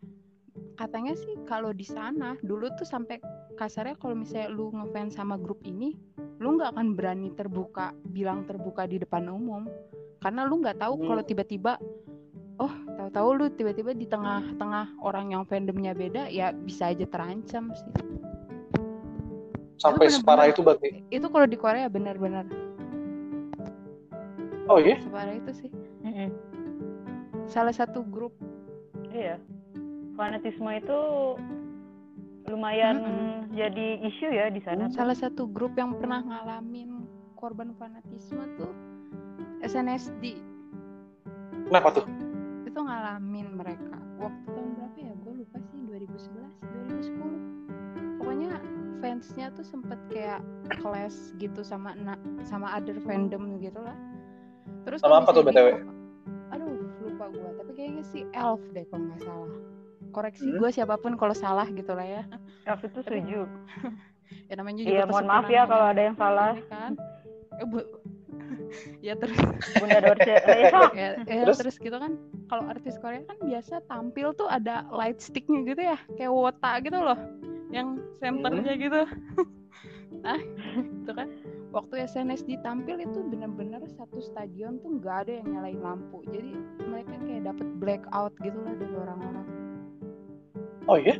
Katanya sih kalau di sana dulu tuh sampai kasarnya kalau misalnya lu ngefans sama grup ini, lu nggak akan berani terbuka bilang terbuka di depan umum. Karena lu nggak tahu Hmm. kalau tiba-tiba oh, tahu-tahu lu tiba-tiba di tengah-tengah orang yang fandomnya beda ya bisa aja terancam sih. Sampai itu separah itu berarti? Itu kalau di Korea benar-benar oh iya? Separah itu sih. Mm-mm. Salah satu grup. Iya. Fanatisme itu lumayan Mm-mm. jadi isu ya di sana tuh. salah satu grup yang pernah ngalamin korban fanatisme tuh SNSD kenapa tuh? Itu ngalamin mereka. Waktu tahun berapa ya? Gue lupa sih. 2011 2010 pokoknya fansnya tuh sempet kayak clash gitu sama na- sama other fandom gitu lah terus Sama kalau apa tuh, BTW? aduh lupa gue tapi kayaknya si Elf deh kalau nggak salah koreksi Hmm? gue siapa pun kalau salah gitu lah ya Elf itu setuju ya namanya iya mohon maaf ya kalau ada yang salah ini kan Eh, bu- ya terus Bunda Dorce Eh, sok. ya, ya, Terus? terus? gitu kan kalau artis Korea kan biasa tampil tuh ada light sticknya gitu ya kayak wota gitu loh yang senternya Hmm. gitu. Ah itu kan. Waktu SNSD tampil itu benar-benar satu stadion tuh nggak ada yang nyalain lampu. Jadi mereka kayak dapet blackout gitu lah dari orang-orang. Oh iya?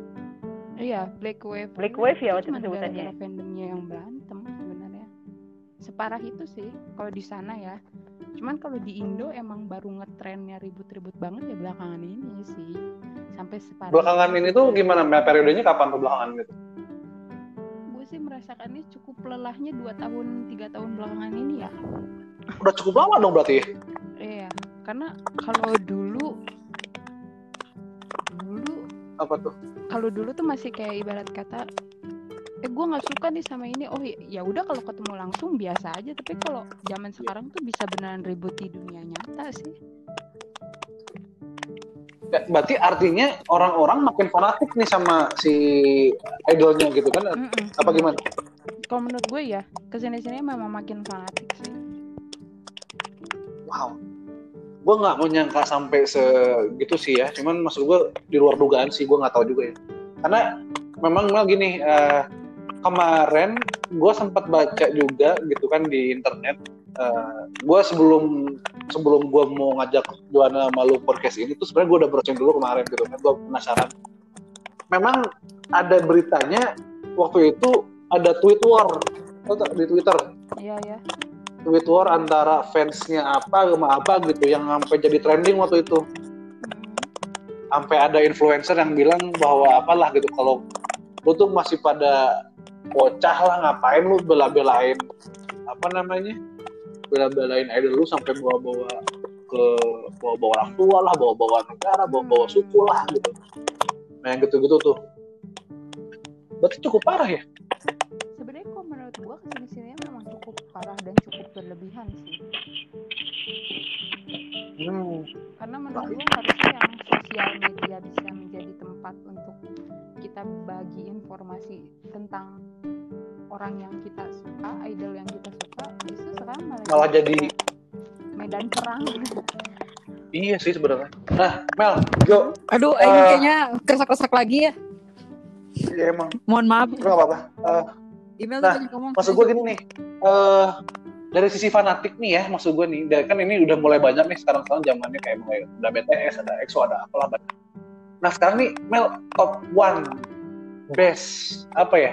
Iya black wave. Black wave ya Itu waktu itu sebutannya. fandomnya yang berantem sebenarnya. Separah itu sih kalau di sana ya cuman kalau di Indo emang baru ngetrennya ribut-ribut banget ya belakangan ini sih. Sampai separah belakangan itu ini tuh gimana periodenya kapan tuh belakangan gitu gue sih merasakannya cukup lelahnya dua tahun tiga tahun belakangan ini ya. Udah cukup lama dong berarti. Ya iya karena kalau dulu dulu apa tuh? kalau dulu tuh masih kayak ibarat kata eh gue nggak suka nih sama ini. Oh ya- ya udah kalau ketemu langsung biasa aja. Tapi kalau zaman sekarang tuh bisa beneran ribut di dunia nyata sih. Ya, berarti artinya orang-orang makin fanatik nih sama si idolnya gitu kan? Mm-mm. apa gimana? Kalau menurut gue ya ke sini sini memang makin fanatik sih. Wow. Gue nggak menyangka sampai segitu sih ya. Cuman maksud gue di luar dugaan sih gue nggak tahu juga ya. Karena memang Mel gini eh, kemarin gue sempat baca juga gitu kan di internet gue sebelum sebelum gue mau ngajak Juana malu podcast ini tuh sebenarnya gue udah browsing dulu kemarin gitu kan gue penasaran memang ada beritanya waktu itu ada tweet war di Twitter Iya ya. tweet war antara fansnya apa sama apa gitu yang sampai jadi trending waktu itu Mm. sampai ada influencer yang bilang bahwa apalah gitu kalau lu tuh masih pada bocah lah ngapain lu bela-belain apa namanya bela-belain idol lu sampai bawa-bawa ke bawa-bawa orang tua lah bawa-bawa negara bawa-bawa suku lah gitu nah yang gitu-gitu tuh berarti cukup parah ya Sebenarnya kok menurut gua ke sini sini memang cukup parah dan cukup berlebihan sih. hmm. Karena menurut gua harusnya yang sosial media bisa menjadi tempat untuk kita bagi informasi tentang orang yang kita suka, idol yang kita suka, justru sekarang malah, malah jadi medan perang. iya sih sebenarnya nah Mel Jo Aduh, Eh. ini kayaknya keresak-keresak lagi ya. ya emang Mohon maaf. nggak apa-apa Eh, Email Nah, tuh banyak ngomong. maksud gue gini nih eh dari sisi fanatik nih ya maksud gue nih dari kan ini udah mulai banyak nih sekarang sekarang zamannya kayak mulai ada BTS ada EXO ada apalah banyak. Nah sekarang nih Mel top one best apa ya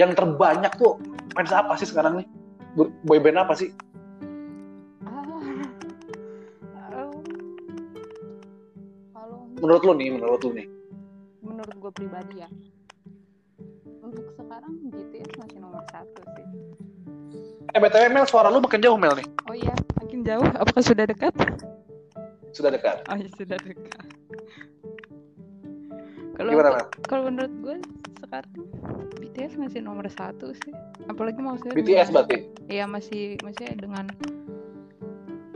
yang terbanyak tuh fans apa sih sekarang nih? Bo- boyband apa sih? Ah. Kalau menurut lo nih menurut lo nih. Menurut gue pribadi ya. Untuk sekarang BTS masih nomor satu sih eh btw Mel suara lu makin jauh Mel nih. Oh iya makin jauh. Apakah sudah dekat? Sudah dekat. Oh iya sudah dekat. Kalau kalau menurut gue sekarang BTS masih nomor satu sih. Apalagi maksudnya BTS dengan- berarti? Iya masih maksudnya dengan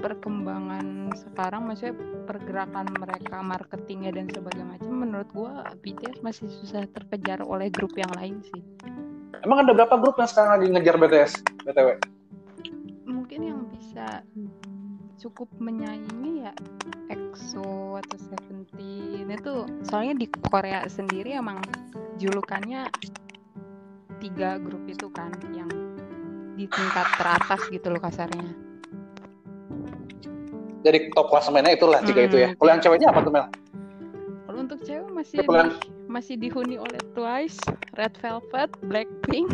perkembangan sekarang maksudnya pergerakan mereka marketingnya dan sebagainya macam menurut gua BTS masih susah terkejar oleh grup yang lain sih emang ada berapa grup yang sekarang lagi ngejar BTS btw mungkin yang bisa cukup menyaingi ya EXO atau Seventeen. Itu soalnya di Korea sendiri emang julukannya tiga grup itu kan yang di tingkat teratas gitu loh kasarnya. Dari top klasemennya itulah tiga Hmm. itu ya. Kalau yang ceweknya apa tuh Mel? Kalau untuk cewek masih Ya, kalau yang- di- masih dihuni oleh Twice, Red Velvet, Blackpink.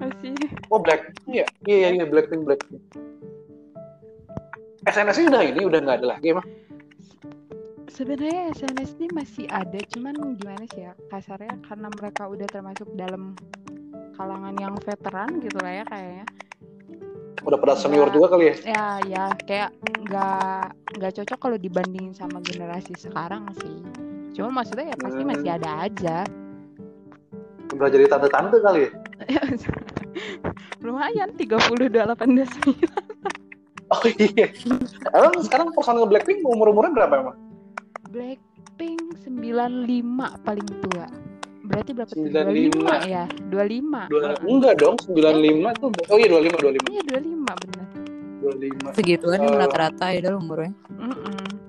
Masih Oh Black, iya iya iya Blackpink Blackpink. SNSD udah ini udah nggak ada lagi emang. sebenarnya SNSD masih ada, cuman gimana sih ya? Kasarnya karena mereka udah termasuk dalam kalangan yang veteran gitu lah ya kayaknya. Udah pada senior Nggak. juga kali ya. Ya ya kayak nggak nggak cocok kalau dibandingin sama generasi sekarang sih. Cuma maksudnya ya pasti Hmm. masih ada aja. Udah jadi tante-tante kali ya. Lumayan 30 29. Oh iya. Emang sekarang personil Blackpink umur umurnya berapa emang? Blackpink 95 paling tua. Berarti berapa tuh? 95. 25 ya? 25. Dua, enggak dong, 95 tuh. Oh iya 25 25. Iya 25 benar. 25. Segituan Eh. yang rata-rata idol umurnya. Mm-mm.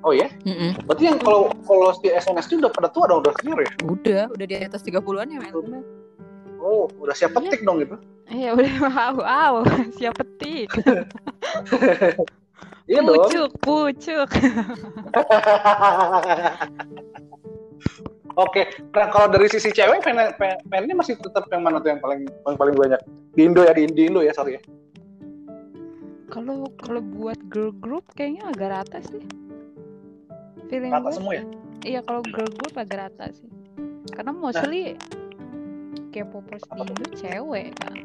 Oh iya. Mm-mm. Berarti yang kalau kalau si SNSD udah pada tua dong, udah senior ya. Udah, udah di atas 30-an ya, Mel. Oh, udah siap petik dong gitu. Iya udah wow, wow. siap petik. Iya dong. pucuk, pucuk. Oke, nah kalau dari sisi cewek, fan, fan- fannya masih tetap yang mana tuh yang paling yang paling banyak di Indo ya di, di Indo ya sorry ya. Kalau kalau buat girl group kayaknya agak rata sih. Feeling Rata gue, semua ya. iya kalau girl group agak rata sih. Karena mostly K-popers di Indo cewek kan.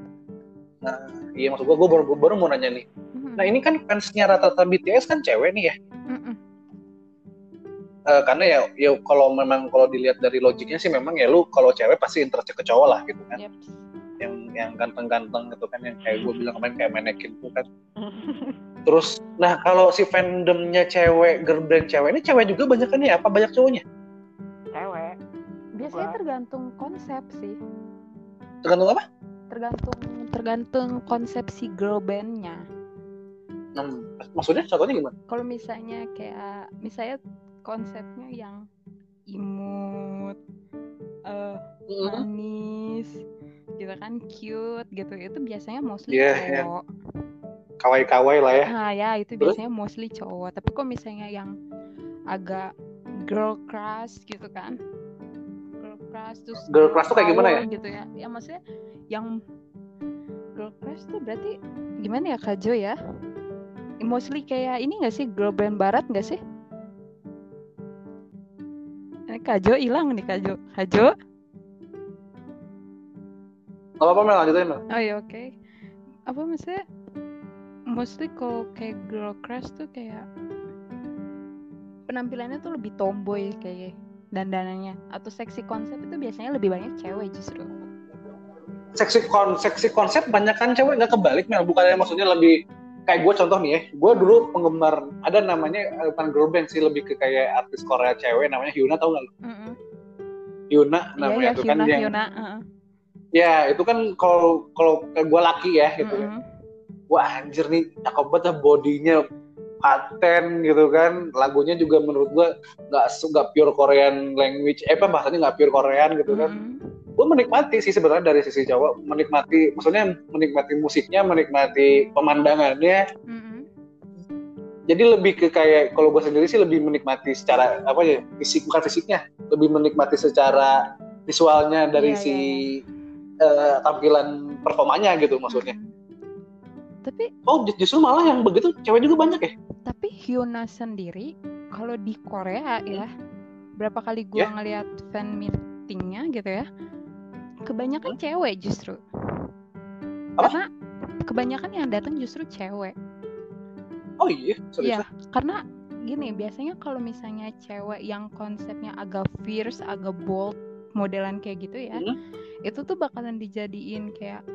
Nah, iya maksud gua, gua baru, gua baru mau nanya nih. Mm-mm. Nah ini kan fansnya rata-rata BTS kan cewek nih ya. Eh, karena ya, ya kalau memang kalau dilihat dari logiknya sih memang ya lu kalau cewek pasti interest ke cowok lah gitu kan. Yep. Yang yang ganteng-ganteng gitu kan yang kayak gue bilang kemarin kayak manekin tuh kan. Terus, nah kalau si fandomnya cewek, girl band cewek ini cewek juga banyak kan ya? Apa banyak cowoknya? cewek Biasanya tergantung konsep sih. Tergantung apa? Tergantung tergantung konsep si girl bandnya. Hmm, maksudnya contohnya gimana? Kalau misalnya kayak misalnya konsepnya yang emo eh, Mm-mm. manis gitu kan cute gitu itu biasanya mostly Iya, iya. cowok Kawai-kawai lah ya. nah ya itu Terus? biasanya mostly cowok tapi kok misalnya yang agak girl crush gitu kan girl crush terus Girl crush tuh kayak gimana ya? gitu ya ya maksudnya yang girl crush tuh berarti gimana ya Kak Jo ya mostly kayak ini gak sih girl band barat gak sih ini Kak Jo hilang nih Kak Jo Kak Jo Gak apa-apa Mel, lanjutin Mel. Oh ya oke. Apa maksudnya? Mostly kalau kayak girl crush tuh kayak penampilannya tuh lebih tomboy kayak dandanannya atau seksi konsep itu biasanya lebih banyak cewek justru. Seksi, kon seksi konsep banyak kan cewek nggak kebalik Mel. Bukannya maksudnya lebih kayak gue contoh nih ya. Gue dulu penggemar, ada namanya eh, bukan girl band sih, lebih ke kayak artis Korea cewek namanya Hyuna tau gak lu? Mm-mm. Hyuna Iya namanya ya tuh kan Hyuna yang Hyuna. heeh. ya itu kan kalau kalau kayak gue laki ya gitu Mm-mm. wah anjir nih cakep banget dah bodinya paten gitu kan lagunya juga menurut gue nggak nggak pure Korean language eh apa bahasanya nggak pure Korean gitu kan Mm-mm. Gue menikmati sih sebenarnya dari sisi cowok menikmati maksudnya menikmati musiknya menikmati pemandangannya Mm-mm. jadi lebih ke kayak kalau gue sendiri sih lebih menikmati secara apa ya fisik bukan fisiknya lebih menikmati secara visualnya dari Iya, si iya, eh, tampilan performanya gitu maksudnya. Tapi oh ju- justru malah yang begitu cewek juga banyak ya tapi Hyuna sendiri kalau di Korea ya berapa kali gua Ya. ngeliat fan meetingnya gitu ya kebanyakan cewek justru. Apa? karena kebanyakan yang datang justru cewek. Oh iya? Iya, karena gini biasanya kalau misalnya cewek yang konsepnya agak fierce agak bold modelan kayak gitu ya Hmm. itu tuh bakalan dijadiin kayak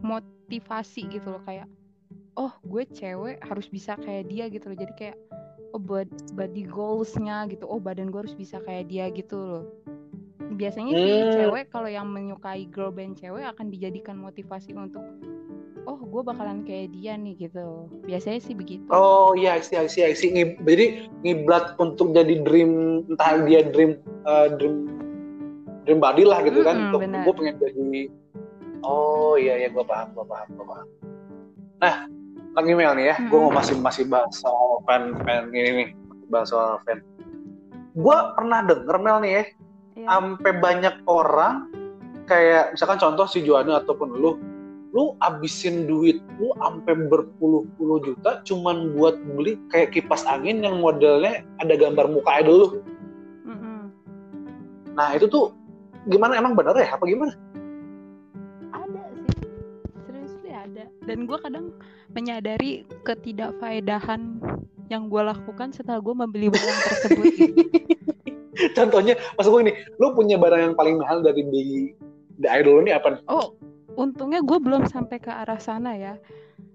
motivasi gitu loh kayak oh gue cewek harus bisa kayak dia gitu loh. Jadi kayak oh body goalsnya gitu. Oh badan gue harus bisa kayak dia gitu loh biasanya sih Hmm. cewek kalau yang menyukai girl band cewek akan dijadikan motivasi untuk oh gue bakalan kayak dia nih gitu biasanya sih begitu Oh iya, I see. Ngib- jadi ngiblat untuk jadi dream, entah dia dream, eh, dream, dream body lah gitu kan. Mm-mm, Untuk gue pengen jadi. Oh iya, iya, gue paham, gue paham, gue paham. Nah, lagi Mel nih ya, gue Mm-mm. mau masih masih bahas soal fan, fan ini nih, bahas soal fan. Gue pernah denger Mel nih ya. Sampai banyak orang kayak misalkan contoh si Joanna ataupun lu lu abisin duit lu sampai berpuluh-puluh juta cuman buat beli kayak kipas angin yang modelnya ada gambar muka idol lu Mm-mm. nah itu tuh gimana? Emang bener ya? Apa gimana? Ada sih. Seriously ada. Dan gue kadang menyadari ketidakfaedahan yang gue lakukan setelah gue membeli barang tersebut gitu. contohnya maksud gue ini lu punya barang yang paling mahal dari di di idol ini apa nih? oh untungnya gue belum sampai ke arah sana ya.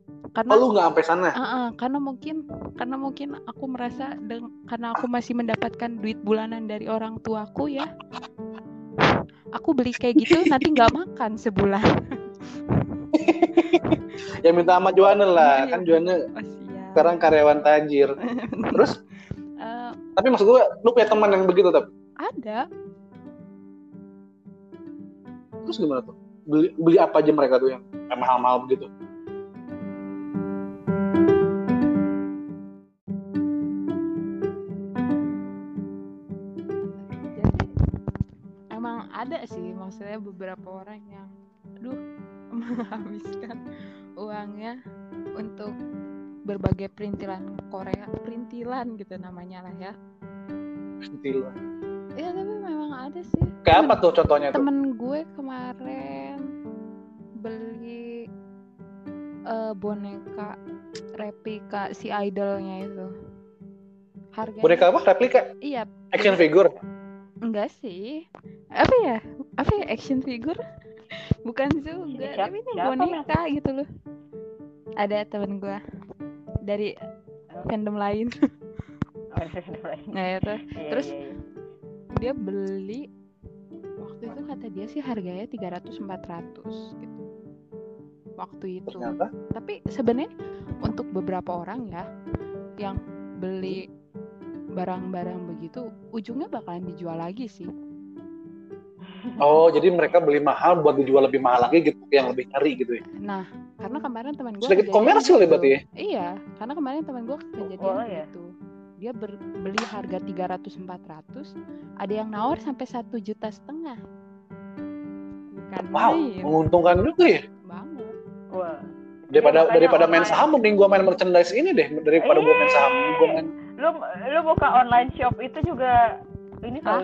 Oh karena lu nggak sampai sana? Ah, ah, karena mungkin karena mungkin aku merasa deng- karena aku masih mendapatkan duit bulanan dari orang tuaku ya. Aku beli kayak gitu nanti nggak makan sebulan. Ya minta sama Joanna lah Iya. kan Joanna oh, sekarang karyawan tajir. Terus tapi maksud gue lu punya teman yang begitu tapi ada. Terus gimana tuh? Beli beli apa aja mereka tuh yang mahal-mahal begitu? Ada sih maksudnya beberapa orang yang aduh menghabiskan uangnya untuk berbagai perintilan Korea perintilan gitu namanya lah ya. Gila. ya tapi memang ada sih. Kayak apa tuh contohnya tuh? temen gue kemarin beli eh, boneka replika si idolnya itu. Harganya boneka apa? Replika? Iya. Action figure? Enggak sih. Apa ya? Apa ya? Action figure? Bukan juga Siap- tapi ini boneka gitu loh. Ada temen gue dari fandom lain. Oh, iya, nah itu Iya, Terus- iya, iya. dia beli waktu itu kata dia sih harganya 300 400 gitu. Waktu itu. Ternyata? Tapi sebenarnya untuk beberapa orang ya yang beli barang-barang begitu ujungnya bakalan dijual lagi sih. Oh, jadi mereka beli mahal buat dijual lebih mahal lagi gitu, yang lebih nyari gitu ya. Nah, karena kemarin teman gue Sedikit komersil ya berarti ya? Iya, karena kemarin teman gue kejadian Oh, iya. gitu. Dia ber- beli harga 300-400, ada yang nawar sampai satu juta setengah. Bukan Wow, main, menguntungkan juga ya. banget. Wah. Daripada makanya daripada main online. saham mending gua main merchandise ini deh daripada gua main saham. Gua main Lu lu buka online shop itu juga ini tahu.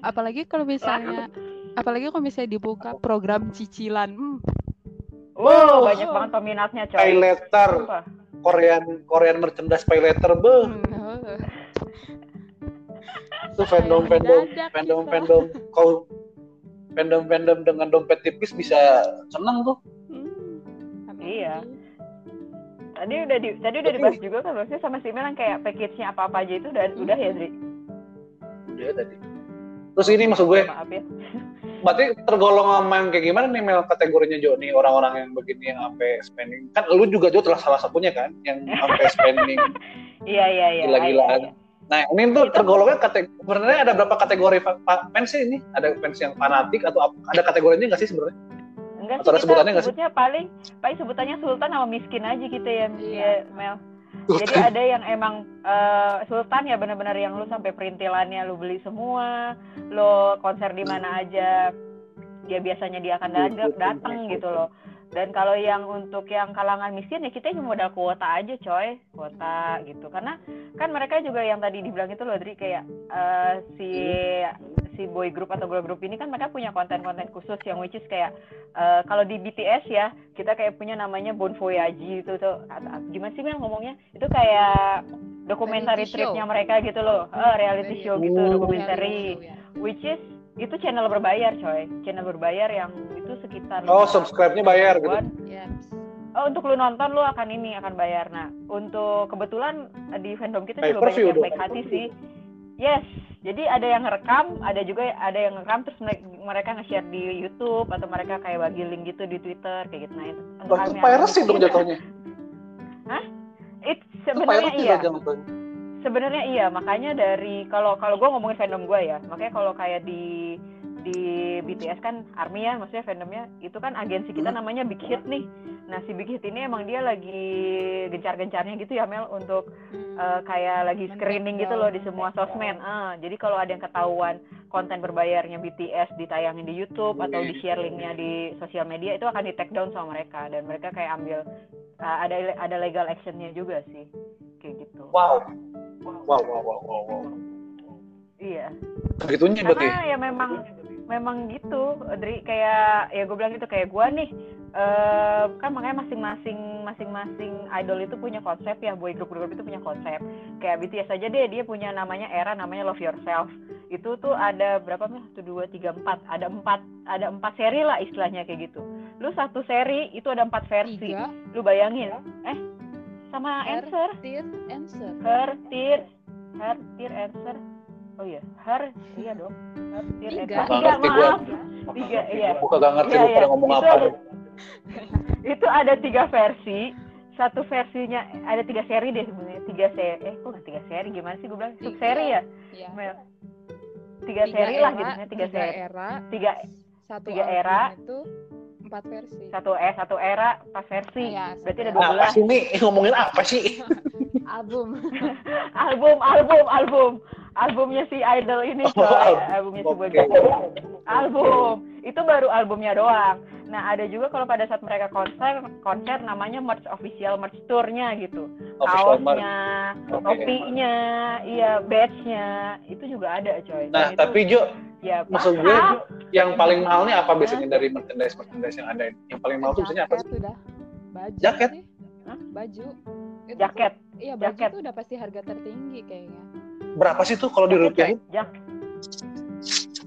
Apalagi kalau misalnya apalagi kalau misalnya dibuka program cicilan, hmm, Wow, Wow. banyak banget peminatnya coy. pay letter, Sumpah. Korean Korean merchandise pay letter, beuh. hmm, Itu fandom fandom fandom fandom kau fandom fandom dengan dompet tipis bisa seneng tuh. hmm, Iya. Tadi udah di, tadi udah dibahas juga kan maksudnya sama si Mel yang kayak package-nya apa-apa aja itu udah udah ya Dri. Udah ya tadi. Terus ini maksud gue, Maaf ya. Berarti tergolong sama yang kayak gimana nih Mel kategorinya Jo nih orang-orang yang begini yang sampai spending. Kan lu juga Jo telah salah satunya kan yang sampai spending Iya iya iya. Gila-gilaan. iya, iya. Nah, ini tuh tergolongnya kategori sebenarnya ada berapa kategori fa- fa- fans sih ini? Ada fans yang fanatik atau ada kategorinya nggak sih sebenarnya? Enggak Atau ada sih sebutannya nggak sih? sebutnya paling paling sebutannya sultan sama miskin aja gitu ya, Iya. ya Mel. Jadi ada yang emang eh, sultan ya benar-benar yang lu sampai perintilannya lu beli semua, lu konser di mana aja, dia biasanya dia akan datang, datang gitu loh. Dan kalau yang untuk yang kalangan miskin ya kita cuma modal kuota aja coy, kuota gitu. Karena kan mereka juga yang tadi dibilang itu loh, Dri kayak eh, si si boy group atau girl group ini kan mereka punya konten-konten khusus yang which is kayak eh, kalau di BTS ya kita kayak punya namanya Bon Voyage itu tuh gimana sih Mel ngomongnya itu kayak show. tripnya mereka gitu loh Eh, reality show gitu Oh. dokumentary Ya. which is itu channel berbayar coy channel berbayar yang itu sekitar Oh, 500 subscribe-nya bayar gitu. Yes. Oh, untuk lu nonton lu akan ini akan bayar. Nah, untuk kebetulan eh, di fandom kita juga banyak yang baik hati sih. Yes, jadi ada yang ngerekam, ada juga ada yang ngerekam terus mereka, mereka nge-share di YouTube atau mereka kayak bagi link gitu di Twitter kayak gitu. Nah, itu untuk kami piracy dong jatuhnya. It Itu sebenarnya iya. jatuhnya. Sebenarnya iya, makanya dari kalau kalau gue ngomongin fandom gue ya, makanya kalau kayak di di BTS kan ARMY ya, maksudnya fandomnya itu kan agensi kita Hmm. namanya Big Hit nih. Nah si Big Hit ini emang dia lagi gencar-gencarnya gitu ya Mel untuk eh, kayak lagi screening gitu loh di semua Men-take sosmed. Ah, jadi kalau ada yang ketahuan konten berbayarnya BTS ditayangin di YouTube atau di share linknya di sosial media itu akan di take down sama mereka dan mereka kayak ambil eh, ada ada legal actionnya juga sih kayak gitu. Wow. Wow, wow, wow, wow, wow. Iya. Segitunya berarti. ya memang memang gitu Dri kayak ya gue bilang gitu kayak gue nih eh, kan makanya masing-masing masing-masing idol itu punya konsep ya. Boy group group itu punya konsep. Kayak BTS aja deh dia punya namanya era namanya Love Yourself. Itu tuh ada berapa nih satu dua tiga empat. Ada empat ada empat seri lah istilahnya kayak gitu. Lu satu seri itu ada empat versi. Tiga. lu bayangin. Eh sama Her, answer? Tear, answer. her tear her tear answer oh iya her iya dong her tear Tiga. tiga gua. maaf tiga iya Gue kagak ngerti Iya, lu iya. ngomong Itu apa. ada- itu ada tiga versi satu versinya ada tiga seri deh sebenarnya tiga seri eh kok nggak tiga seri gimana sih gue bilang sub Tiga. seri ya Iya. Mel? tiga, seri lah gitu tiga, tiga seri era, tiga satu tiga era. itu empat versi. satu eh satu era empat versi. Iya, berarti ada dua Nah, belas. Apa sih ini ngomongin apa sih? album. album album album. Albumnya si idol ini Oh, coy. album. albumnya si group. album. Itu baru albumnya doang. Nah ada juga kalau pada saat mereka konser konser namanya merch official merch tournya gitu. Kaosnya topinya iya badge-nya. Itu juga ada coy. Nah, Dan itu, tapi Jo, ya maksud gue mahal. yang paling mahal nih apa biasanya dari merchandise merchandise yang ada? ini? Yang paling mahal tuh biasanya apa sih? Jaket udah. Baju Jaket? sih. Hah? Baju. Itu jaket Iya, baju Jaket. tuh udah pasti harga tertinggi kayaknya. Berapa sih tuh kalau di Jaket, rupiah? coy. Jak-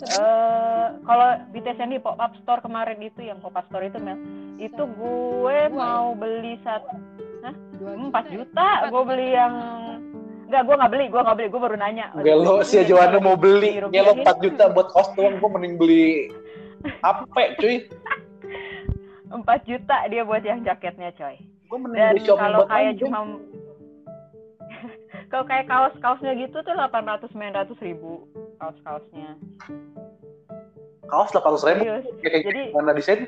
Eh, kalau BTS yang di pop up store kemarin itu yang pop up store itu Mel itu gue Dua, mau beli satu Dua empat ya? juta gue beli yang enggak gue nggak beli gue nggak beli gue baru nanya. Gelo si Joanna mau beli, gelo 4 juta buat kos doang, gue mending beli apa cuy? 4 juta dia buat yang jaketnya coy. Gue mending dan beli shopping kalau buat kayak cuma kalau kayak kaos kaosnya gitu tuh 800 900 ribu kaos kaosnya kaos delapan ratus ribu? Serius. kayak kayak Jadi- mana desain?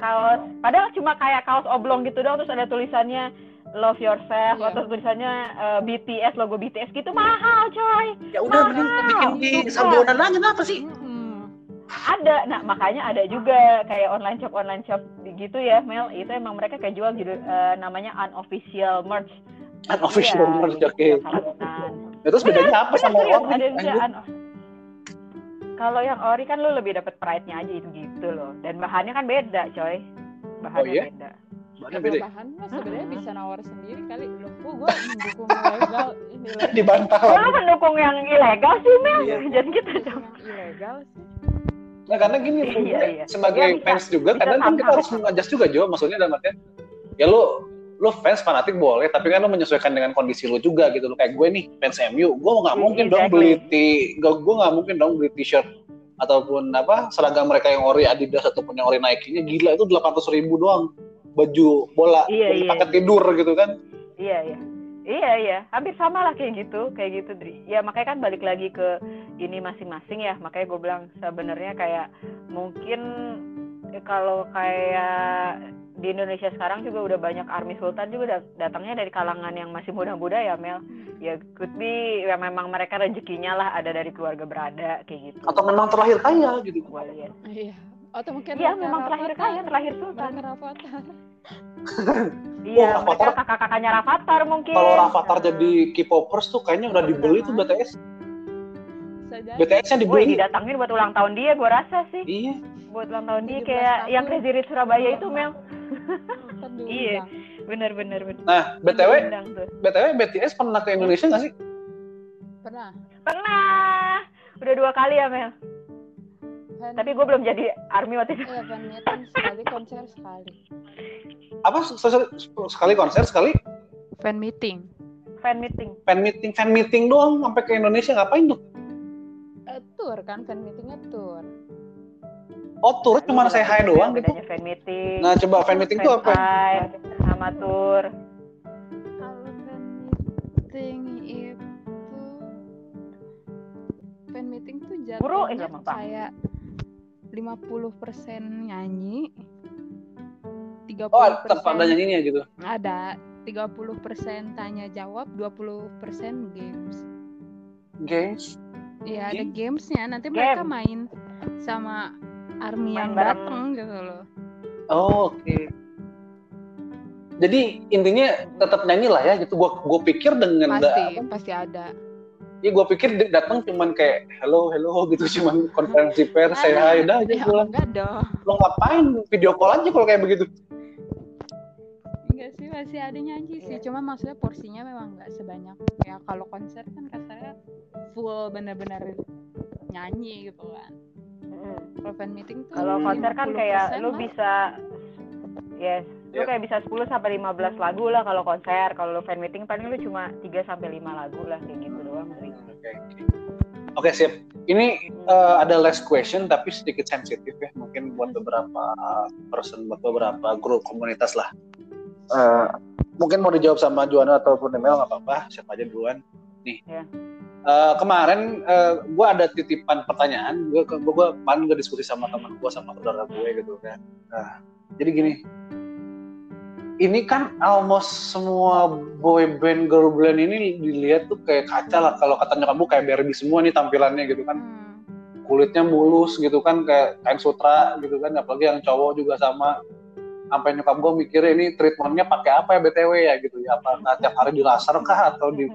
Kaos padahal cuma kayak kaos oblong gitu doang terus ada tulisannya love yourself Iya. atau tulisannya eh, BTS logo BTS gitu. Mahal coy. Ya udah mending bikin di Sambonan aja kenapa sih? Mm-mm. ada. Nah makanya ada juga kayak online shop online shop gitu ya Mel. Itu emang mereka kayak jual judul eh, namanya unofficial merch. Unofficial Iya, merch gitu, oke salaman. Ya, terus bedanya apa Bener, sama un- kalau yang ori kan lu lebih dapet pride-nya aja itu gitu loh. Dan bahannya kan beda coy. Bahannya Oh, iya? beda Bahannya beda bahan mah sebenarnya bisa nawar sendiri kali. Loh. Oh, gue mendukung legal ini lagi. dibantah lu mendukung yang ilegal sih Mel. Iya. jangan gitu dong ilegal sih. Nah karena gini Iya, iya. sebagai Iya, bisa- fans juga bisa kadang kan kita harus mengajas juga Jo. Maksudnya dalam artian ya lu lu fans fanatik boleh tapi kan lu menyesuaikan dengan kondisi lu juga gitu lo kayak gue nih fans MU gue nggak Iya, mungkin dong beli ti gue gue nggak mungkin dong beli t-shirt ataupun apa seragam mereka yang ori Adidas ataupun yang ori Nike-nya gila itu delapan ribu doang baju bola Iya, iya. pakai tidur gitu kan? Iya iya. Iya iya. Hampir sama lah kayak gitu kayak gitu Dri. ya makanya kan balik lagi ke ini masing-masing ya. Makanya gue bilang sebenarnya kayak mungkin eh, kalau kayak di Indonesia sekarang juga udah banyak army sultan juga dat- datangnya dari kalangan yang masih muda-muda ya Mel. Ya could be ya memang mereka rezekinya lah ada dari keluarga berada kayak gitu. Atau memang terlahir kaya gitu. Iya. Atau mungkin iya memang Rafathar. kaya terlahir sultan Rafathar. iya Oh, mereka Rafathar. kakak-kakaknya Rafathar mungkin kalau Rafathar jadi K-popers tuh kayaknya udah dibeli tuh BTS Bisa jadi. BTS-nya dibeli didatangin buat ulang tahun dia gue rasa sih iya buat ulang tahun dia 17 kayak tahun. yang Crazy Rich Surabaya itu Mel Ntar diundang. Iya. bener bener bener nah BTW. BTW BTS pernah ke Indonesia nggak sih Pernah. pernah udah dua kali ya Mel Fan, tapi gue belum jadi army waktu itu. Iya, fan meeting sekali, konser sekali. apa? Se- sekali konser sekali? Fan meeting. fan meeting. Fan meeting fan meeting doang sampai ke Indonesia ngapain tuh? Eh, tour kan, fan meetingnya tour. oh tur cuma saya hai doang? gitu bedanya fan meeting. Nah coba fan meeting tuh apa? sama tour. Kalau fan meeting itu fan meeting tuh Buru, eh, jatuhnya kayak 50% nyanyi 30% oh ada nyanyinya gitu? Ada 30% tanya jawab 20% games. Games? Iya ada Game? gamesnya. Nanti Game. mereka main sama army Main yang datang gitu loh. Oh, oke. Jadi intinya tetap nyanyi lah ya gitu. Gua gua pikir dengan da- pasti apa, pasti ada ya gua pikir di- datang cuman kayak hello hello gitu cuman konferensi pers saya hai udah aja ya pulang. enggak dong. Lo ngapain? Video call aja kalau kayak begitu. Enggak sih masih ada nyanyi sih. Iya. cuma maksudnya porsinya memang enggak sebanyak. Ya kalau konser kan kasarnya full bener-bener nyanyi gitu kan. Mm. kalau fan meeting tuh kalau konser kan 50% kayak lu lah. bisa yes lu kayak bisa 10 sampai 15 lagu lah kalau konser kalau lu fan meeting paling lu cuma 3 sampai 5 lagu lah kayak gitu doang. Oke, oke. Oke, siap. Ini eh, ada last question tapi sedikit sensitif ya, mungkin buat beberapa person, buat beberapa grup komunitas lah. Eh, mungkin mau dijawab sama Juana ataupun Emel nggak apa-apa, siapa aja duluan. Nih. Ya. Eh, kemarin gue ada titipan pertanyaan, gue gue kemarin gue diskusi sama teman gue sama saudara gue gitu kan. Nah, jadi gini, ini kan almost semua boy band girl band ini dilihat tuh kayak kaca lah. Kalau kata nyokap gue kayak Barbie semua nih tampilannya gitu kan. Hmm. kulitnya mulus gitu kan kayak kain sutra gitu kan. Apalagi yang cowok juga sama. Sampai nyokap gue mikirnya ini treatmentnya pakai apa ya btw ya gitu ya. Apakah tiap hari di laser kah atau di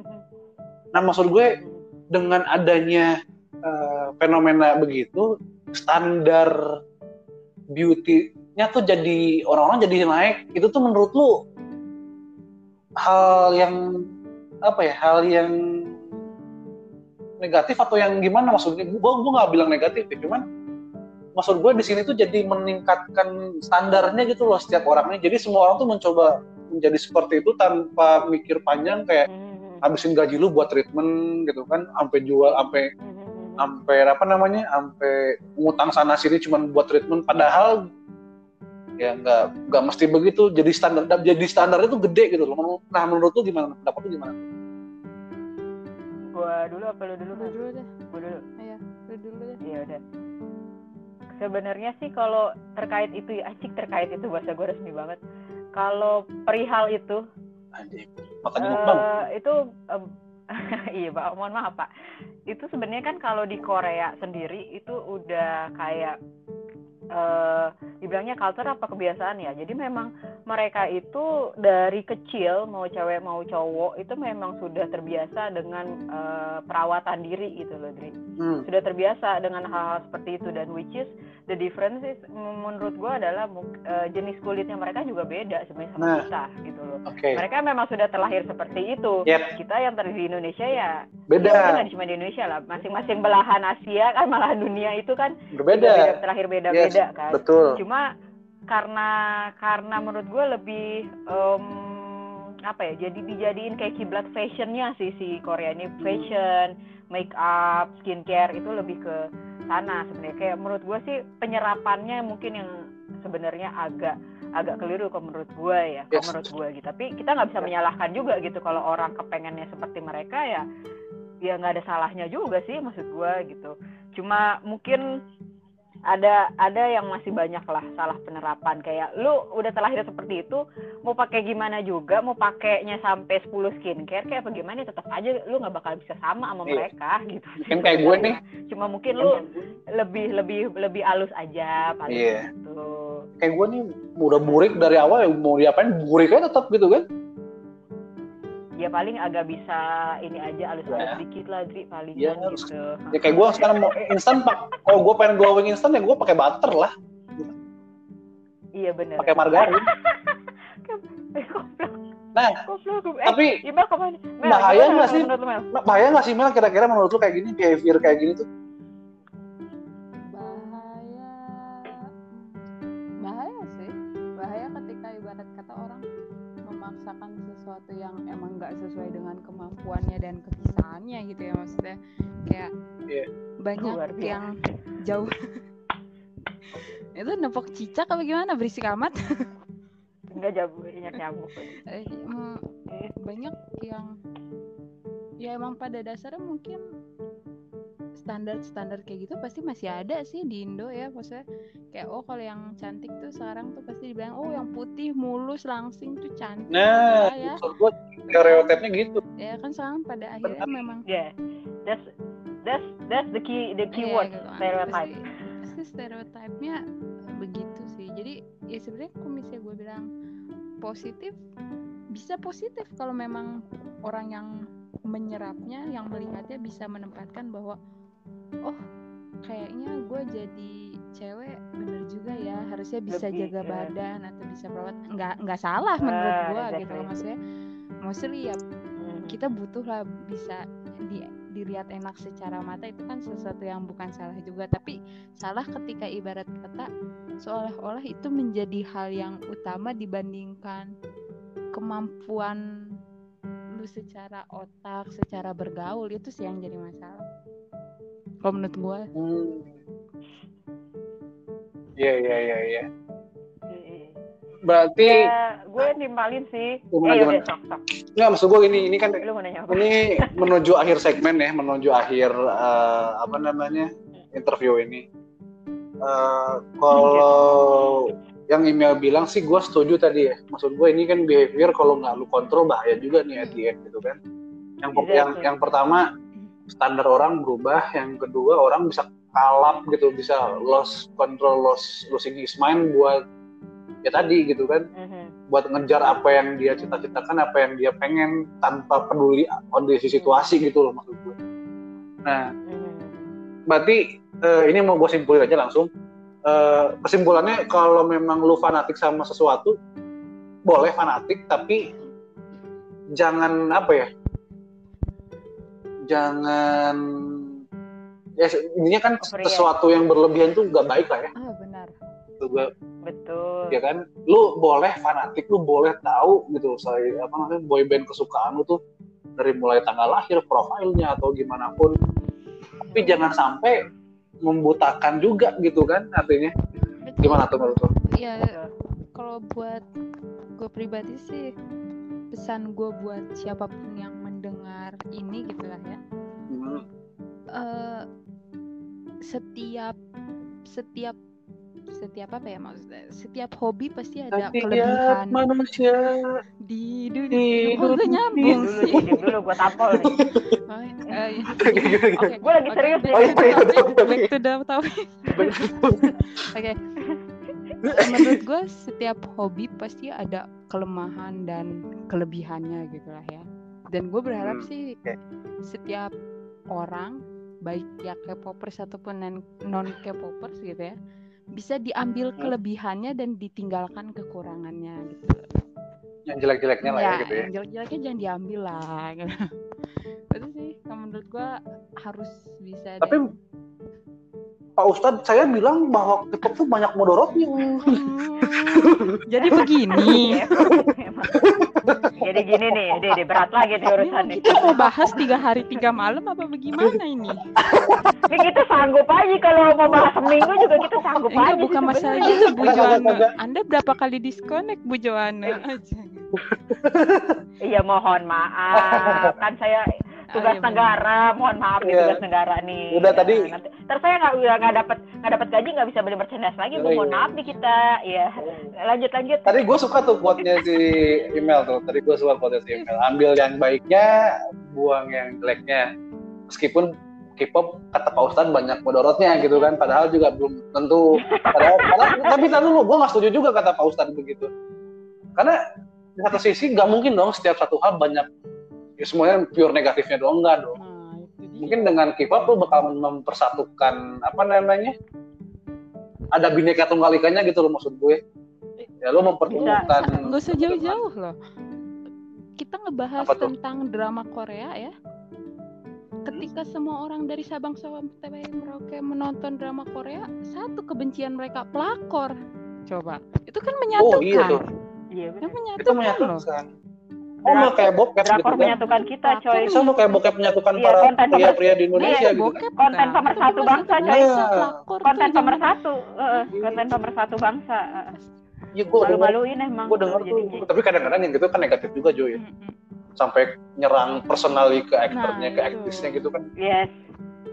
nah maksud gue dengan adanya eh, fenomena begitu standar beauty-nya tuh jadi orang-orang jadi naik itu tuh menurut lu hal yang apa ya hal yang negatif atau yang gimana maksudnya gue gue nggak bilang negatif ya cuman maksud gue di sini tuh jadi meningkatkan standarnya gitu loh setiap orangnya jadi semua orang tuh mencoba menjadi seperti itu tanpa mikir panjang kayak Mhm. habisin gaji lu buat treatment gitu kan sampai jual sampai Mhm. sampai apa namanya sampai ngutang sana sini cuman buat treatment padahal ya nggak nggak mesti begitu. Jadi standar jadi standar itu gede gitu loh. Nah menurut lu gimana? Pendapat lu gimana? Gua dulu apa lu dulu Lu kan dulu deh. gua dulu. Iya, lu dulu deh. iya udah. Sebenarnya sih kalau terkait itu ya acik terkait itu bahasa gue resmi banget. Kalau perihal itu. Makanya eh itu em, iya pak. Mohon maaf pak. Itu sebenarnya kan kalau di Korea sendiri itu udah kayak eh dibilangnya culture apa kebiasaan ya jadi memang mereka itu dari kecil mau cewek mau cowok itu memang sudah terbiasa dengan eh, perawatan diri gitu loh Dri Hmm. sudah terbiasa dengan hal-hal seperti itu dan which is the difference is menurut gua adalah eh, jenis kulitnya mereka juga beda sebenarnya sama Nah. kita gitu loh Oke. mereka memang sudah terlahir seperti itu Yep. kita yang terlahir di Indonesia ya Beda. ya cuma di Indonesia lah masing-masing belahan Asia kan belahan dunia itu kan Berbeda. beda terlahir beda-beda kan? Betul. cuma karena karena menurut gue lebih em, apa ya jadi dijadiin kayak kiblat fashionnya sih si Korea ini. Fashion make up skincare itu lebih ke sana sebenarnya. Kayak menurut gue sih penyerapannya mungkin yang sebenarnya agak agak keliru kalau menurut gue ya kalau Yes. menurut gue gitu. Tapi kita nggak bisa menyalahkan juga gitu kalau orang kepengennya seperti mereka ya ya nggak ada salahnya juga sih maksud gue gitu. Cuma mungkin ada ada yang masih banyak lah salah penerapan kayak lu udah terlahir seperti itu mau pakai gimana juga mau pakainya sampai 10 skincare kayak apa gimana tetap aja lu nggak bakal bisa sama sama Iya. mereka gitu Mungkin kayak gue nih. cuma mungkin lu lebih lebih lebih halus aja paling Iya. gitu Kayak gue nih udah burik dari awal ya mau diapain burik aja tetap gitu kan. Ya paling agak bisa ini aja halus-halus Ya. dikit lah Dri paling harus. gitu Ya kayak gue sekarang mau instan pak. Kalau gue pengen glowing instan ya gue pakai butter lah, iya bener pakai margarin. Goblok. Nah, Goblok. Eh, tapi? Mel, bahaya nggak sih? Mel? Bahaya nggak sih Mel kira-kira menurut lu kayak gini behavior kayak gini tuh? Kemampuannya dan kebisaannya gitu ya maksudnya kayak Iya. banyak Luar biasa. yang jauh itu nepok cicak apa gimana berisik amat Enggak jago, banyak nyamuk. Eh, mm, banyak yang ya emang pada dasarnya mungkin standar-standar kayak gitu pasti masih ada sih di Indo ya maksudnya kayak oh kalau yang cantik tuh sekarang tuh pasti dibilang oh yang putih mulus langsing tuh cantik Nah, ya gue stereotipnya gitu. ya kan sekarang pada akhirnya memang Yeah, that's that's that's the key the key Iya, word gitu kan. stereotype. Pasti, pasti stereotipnya begitu sih. Jadi ya sebenarnya kalau misalnya gue bilang positif bisa positif kalau memang orang yang menyerapnya, yang melihatnya bisa menempatkan bahwa oh kayaknya gue jadi cewek bener juga ya harusnya bisa Lebih, jaga ya. badan atau bisa perawat nggak nggak salah menurut Ah, gue gitu exactly. loh maksudnya mostly ya Mhm. kita butuh lah bisa di, dilihat enak secara mata itu kan sesuatu yang bukan salah juga tapi salah ketika ibarat kata seolah-olah itu menjadi hal yang utama dibandingkan kemampuan lu secara otak secara bergaul itu sih yang jadi masalah kalau menurut Hmm. Iya iya iya iya. Iya. Berarti Ya, gue nimpalin sih. Gimana, eh, gimana? udah, sok, sok. nggak maksud gue ini ini kan Lu mau nanya apa? ini menuju akhir segmen ya, menuju akhir eh, apa namanya interview ini. Eh, kalau yang email bilang sih gue setuju tadi ya. Maksud gue ini kan behavior kalau nggak lu kontrol bahaya juga nih at the end gitu kan. Yang Exactly. yang yang pertama standar orang berubah, yang kedua orang bisa kalap gitu, bisa lost control, lost losing his mind buat ya tadi gitu kan Mhm. buat ngejar apa yang dia cita-citakan, apa yang dia pengen tanpa peduli kondisi situasi gitu loh maksud gue. Nah, Mhm. berarti eh, ini mau gue simpulin aja langsung. Eh, kesimpulannya kalau memang lu fanatik sama sesuatu, boleh fanatik, tapi jangan apa ya? Jangan ya intinya kan sesuatu yang berlebihan tuh gak baik lah ya. ah benar Tuh, gua- Betul. ya kan lu boleh fanatik lu boleh tahu gitu saya apa namanya boyband kesukaan lu tuh dari mulai tanggal lahir profilnya atau gimana pun tapi jangan sampai membutakan juga gitu kan artinya Betul. gimana tuh menurut lu? ya Betul. kalau buat gue pribadi sih pesan gue buat siapa pun yang mendengar ini gitu lah ya eh, setiap setiap setiap apa ya maksudnya setiap hobi pasti ada Setiap kelebihan manusia di di dunia lu dunia. nyambung dulu sih diem dulu gue tampol nih Oh, iya. Gimana, gimana? Oke, gue lagi serius back nih Oh, iya, to iya, the topic, iya. back to the topic. Oke. Menurut gue setiap hobi pasti ada kelemahan dan kelebihannya gitu lah ya. Dan gue berharap Hmm, sih oke. setiap orang baik ya K-popers ataupun non K-popers gitu ya bisa diambil Hmm. kelebihannya dan ditinggalkan kekurangannya gitu. Yang jelek-jeleknya lah ya, gitu ya. yang jelek-jeleknya jangan diambil lah. Gitu. Itu sih kalau menurut gue harus bisa. Tapi deh. Pak Ustadz, saya bilang bahwa K-pop tuh banyak mudorotnya. Hmm, jadi begini. Jadi gini nih deh deh, berat lagi nih Ini urusan nih kita mau bahas tiga hari tiga malam apa bagaimana ini? ini kita sanggup aja kalau mau bahas seminggu juga kita sanggup Enggak, aja bukan sih masalah gitu Bu Joana. Anda berapa kali disconnect Bu Joana? Aja. iya mohon maaf kan saya tugas Oh, iya, negara mohon maaf nih Iya. tugas negara nih Udah, Ya, tadi- nanti, ntar saya nggak udah nggak dapat nggak dapat gaji nggak bisa beli merchandise lagi Bu. Iya, mohon maaf nih kita ya lanjut lanjut Tadi gue suka tuh quote-nya si email tuh. Tadi gue suka quote-nya si email. Ambil yang baiknya, buang yang jeleknya. Meskipun K-pop kata Pak Ustadz banyak mudorotnya gitu kan. Padahal juga belum tentu. Padahal, padahal- tapi tadi dulu gue nggak setuju juga kata Pak Ustadz begitu. Karena di satu sisi nggak mungkin dong setiap satu hal banyak ya semuanya pure negatifnya doang enggak dong. Nah. Mungkin dengan K-pop lu bakal mempersatukan apa namanya? Ada bineka tunggal ikannya gitu loh maksud gue. Ya lu mempertemukan Nggak usah jauh-jauh loh. Kita ngebahas tuh? tentang drama Korea ya. Ketika semua orang dari Sabang sampai Merauke menonton drama Korea, satu kebencian mereka pelakor. Coba, itu kan Oh menyatukan. iya tuh. iya menyatukan Itu loh. menyatukan. Oh, mah kayak bokep gitu drakor kan. menyatukan kita coy Sama kayak bokep menyatukan Iya, para konten pria-pria di Indonesia Iya, gitu. Bokep Konten kan? pemersatu Itu bangsa, coy. pelakor konten pemersatu konten pemersatu bangsa. Iya, gue denger, malu-maluin emang gue denger tuh. Jadi- Tapi kadang-kadang yang gitu kan negatif juga, Joy. Mm, mm. Sampai nyerang personally ke aktornya, Nah, ke aktrisnya gitu kan. yes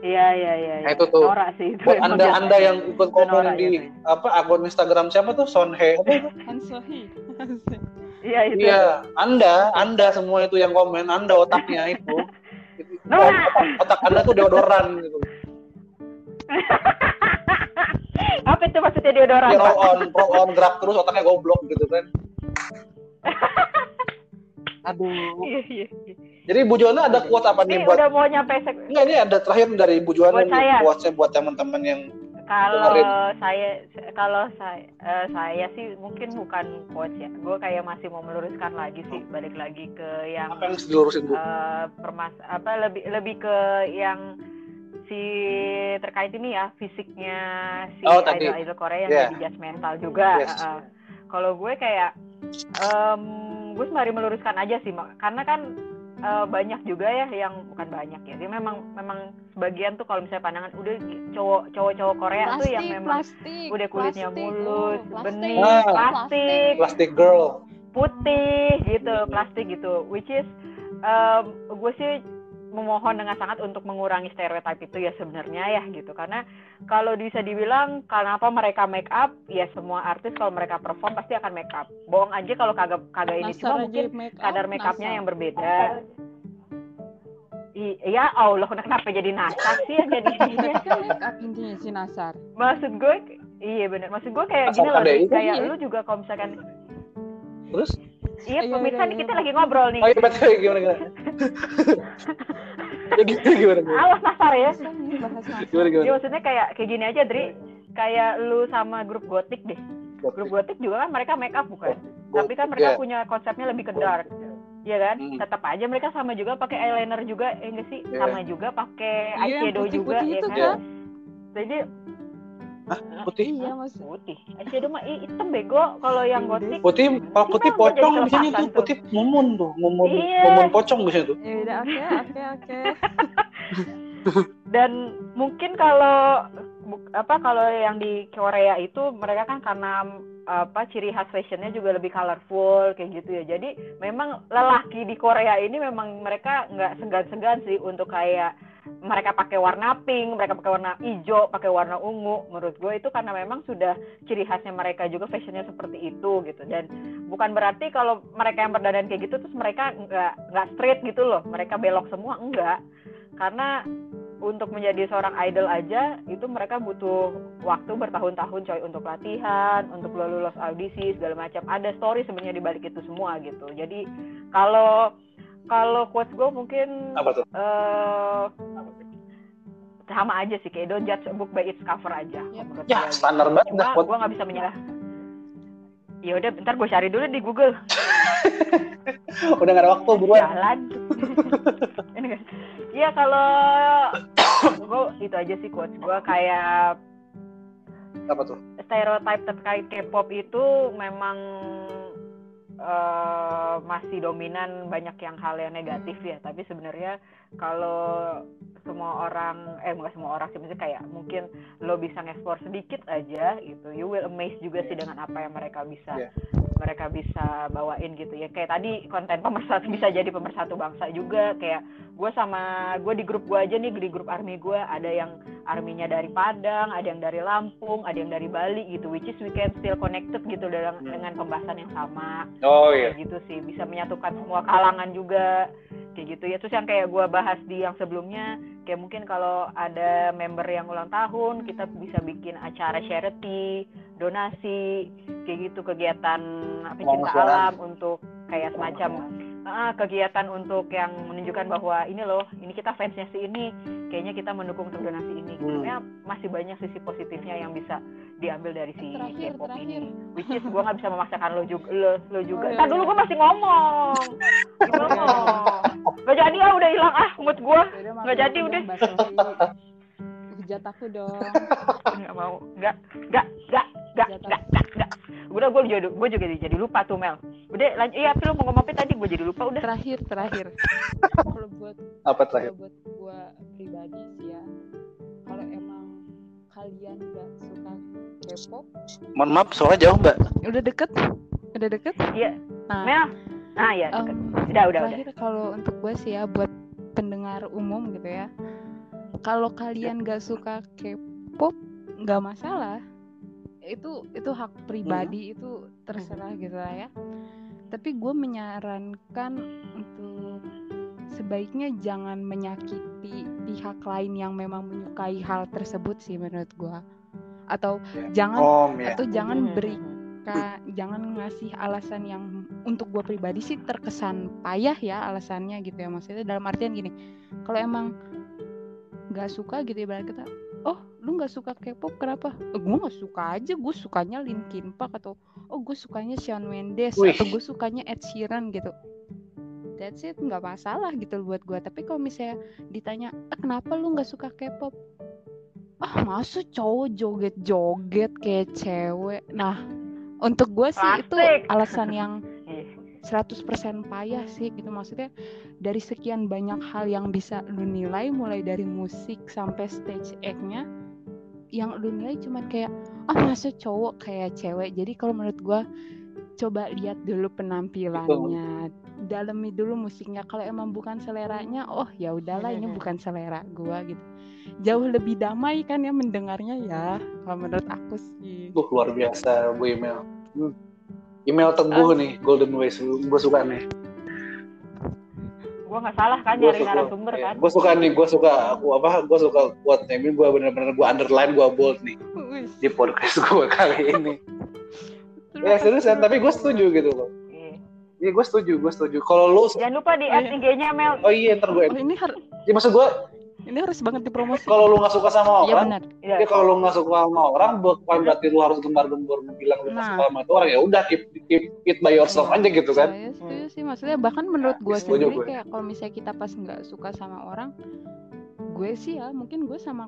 iya iya iya Nah, iya. itu tuh. norak sih itu Buat anda biasa. anda yang ikut komen di gitu. apa akun Instagram siapa tuh Sonhe apa itu? Han Sohee. Iya itu Iya, anda, anda semua itu yang komen, anda otaknya itu. Norak. otak, otak anda tuh deodoran gitu. apa itu maksudnya deodoran Ya roll on, roll on gerak terus otaknya goblok gitu kan. Aduh. iya iya iya. Jadi Bu Joana ada quote apa nih ini buat udah mau nyampe sek Enggak ini ada terakhir dari Bu Joana Buat nih saya. quotes-nya buat teman-teman yang kalau saya kalau saya eh, saya sih mungkin bukan coach ya gue kayak masih mau meluruskan lagi sih balik lagi ke yang apa yang dilurusin Bu? eh, permas apa lebih lebih ke yang si terkait ini ya fisiknya si Oh, tadi. idol idol Korea yang Yeah. jadi judgmental juga. Yes. Eh. Kalau gue kayak em, gue sembari meluruskan aja sih, karena kan eh, banyak juga ya yang bukan banyak ya. Dia memang memang sebagian tuh kalau misalnya pandangan udah cowok cowok-cowok Korea tuh yang memang plastik, udah kulitnya plastik, mulus, oh, bening, Ah. plastik, Plastic Girl. putih gitu plastik gitu which is um, gue sih memohon dengan sangat untuk mengurangi stereotip itu ya sebenarnya ya gitu. Karena kalau bisa dibilang kenapa mereka make up? Ya semua artis kalau mereka perform pasti akan make up. Bohong aja kalau kagak kagak ini. Cuma mungkin kadar make upnya yang berbeda. I- ya Allah kenapa jadi nasar sih yang jadi Dia kan make up intinya si Nasar. maksud gue iya bener. Maksud gue kayak Asal gini loh kayak iya. lu juga kalau misalkan Terus? Iya pemirsa nih kita lagi ngobrol nih Oh iya betul gimana gimana? ya gimana gimana gimana? awas nasar ya Nasar? Gimana Ya gimana? maksudnya kayak kayak gini aja Dri Kayak lu sama grup gotik deh Grup gotik juga kan mereka make up bukan Tapi kan mereka Iya. punya konsepnya lebih ke dark Iya kan? Hmm. Tetap aja mereka sama juga pakai eyeliner juga ya enggak sih? Iya. Sama juga pakai Iya, eyeshadow juga putih-putih ya itu kan? kan? Jadi Putih. Iya maksud. putih. Eyeshadow mah hitam bego kalau yang gotik. Putih, kalau putih pocong biasanya tuh, putih mumun tuh, mumun, Iya. mumun pocong biasanya tuh. Ya udah oke oke oke. Dan mungkin kalau apa kalau yang di Korea itu mereka kan karena apa ciri khas fashionnya juga lebih colorful kayak gitu ya jadi memang lelaki di Korea ini memang mereka nggak segan-segan sih untuk kayak mereka pakai warna pink, mereka pakai warna hijau, pakai warna ungu. Menurut gue itu karena memang sudah ciri khasnya mereka juga fashionnya seperti itu gitu. Dan bukan berarti kalau mereka yang berdandan kayak gitu terus mereka nggak nggak straight gitu loh. Mereka belok semua enggak. Karena untuk menjadi seorang idol aja itu mereka butuh waktu bertahun-tahun coy untuk latihan, untuk lulus audisi segala macam. Ada story sebenarnya di balik itu semua gitu. Jadi kalau kalau quotes gue mungkin Apa tuh? eh sama aja sih kayak don't judge a book by its cover aja menurut Ya, gue. standar banget gue nggak bisa menyerah ya udah bentar gue cari dulu di Google udah gak ada waktu buruan. jalan ini Iya kalau gue itu aja sih quotes gue kayak Apa tuh? stereotype terkait K-pop itu memang eh, masih dominan banyak yang hal yang negatif ya tapi sebenarnya kalau semua orang eh bukan semua orang sih maksudnya kayak mungkin lo bisa ngeksplor sedikit aja gitu you will amaze juga sih dengan apa yang mereka bisa Iya. Mereka bisa bawain gitu ya. Kayak tadi konten pemersatu bisa jadi pemersatu bangsa juga. Kayak gue sama gue di grup gue aja nih di grup army gue ada yang arminya dari Padang ada yang dari Lampung ada yang dari Bali gitu which is we can still connected gitu dalam Hmm. dengan pembahasan yang sama Oh iya. gitu sih bisa menyatukan semua kalangan juga kayak gitu ya terus yang kayak gue bahas di yang sebelumnya kayak mungkin kalau ada member yang ulang tahun kita bisa bikin acara charity donasi kayak gitu kegiatan apa cinta Pengasuhan. alam untuk kayak semacam ah, kegiatan untuk yang menunjukkan bahwa ini loh ini kita fansnya si ini kayaknya kita mendukung untuk donasi ini Hmm. ya masih banyak sisi positifnya yang bisa diambil dari si Terakhir, K-pop terakhir. ini which is gue nggak bisa memaksakan lo juga lo, lo juga Oh, iya, Ntar dulu iya. gue masih ngomong gimana Gak jadi ah udah hilang ah mood gue Nggak jadi, udah. Hujat aku dong. nggak mau nggak nggak nggak nggak nggak nggak udah gue juga gue juga jadi lupa tuh Mel udah lanjut iya tapi lu mau ngomong apa tadi gue jadi lupa udah Terakhir, terakhir. Kalau buat Apa terakhir? kalau buat gua pribadi sih ya, kalau emang kalian nggak suka K-pop, Mohon maaf, soalnya jauh mbak. udah deket, udah deket. Iya. Nah, Mel ah ya em, udah udah udah terakhir kalau untuk gue sih ya buat pendengar umum gitu ya kalau kalian gak suka K-pop nggak masalah. Itu itu hak pribadi itu terserah gitu lah ya. Tapi gue menyarankan untuk sebaiknya jangan menyakiti pihak lain yang memang menyukai hal tersebut sih menurut gue atau jangan Om ya. atau jangan Mhm. beri Kak, jangan ngasih alasan yang untuk gue pribadi sih terkesan payah ya alasannya gitu ya. Maksudnya dalam artian gini kalau emang nggak suka gitu ibarat kata oh lu nggak suka K-pop kenapa? Eh, gue nggak suka aja gue sukanya Linkin Park atau oh gue sukanya Shawn Mendes Wih. atau gue sukanya Ed Sheeran gitu. That's it nggak masalah gitu buat gue tapi kalau misalnya ditanya ah, kenapa lu nggak suka K-pop? Ah masa cowok joget-joget kayak cewek. Nah untuk gue sih itu Plastik. alasan yang 100% payah sih gitu. Maksudnya dari sekian banyak hal yang bisa lu nilai mulai dari musik sampai stage act-nya yang lu nilai cuman kayak ah masa cowok kayak cewek? Jadi kalau menurut gua coba lihat dulu penampilannya dalami dulu musiknya. Kalau emang bukan seleranya oh ya udahlah ini bukan selera gua gitu. Jauh lebih damai kan ya mendengarnya ya kalau menurut aku sih. Duh, luar biasa Bu email. Hmm. Email teguh nih, Golden Ways. Gue suka nih. gue nggak salah kan Gue nyari narasumber kan Gue suka nih, gue suka aku apa? Gue suka quote-nya ini. Gue bener-bener gue underline, gue bold nih di podcast gue kali ini. ya serius kan, tapi gue setuju gitu loh. Iya. Iya gue setuju, gue setuju. Kalau lu, jangan lupa di Oh, add iya. IG-nya Mel oh iya ntar gue. oh ini harus Ya, maksud gue, ini harus banget dipromosi kalau lu nggak suka sama Iya orang, benar Iya. ya kalau lu nggak suka sama orang, bukan berarti lu harus gembar-gembor bilang lu nggak Nah. suka sama itu orang. Ya udah, keep, keep it by yourself aja gitu kan. Saya setuju sih maksudnya bahkan menurut gue setuju sendiri gue. kayak kalau misalnya kita pas nggak suka sama orang, gue sih ya mungkin gue sama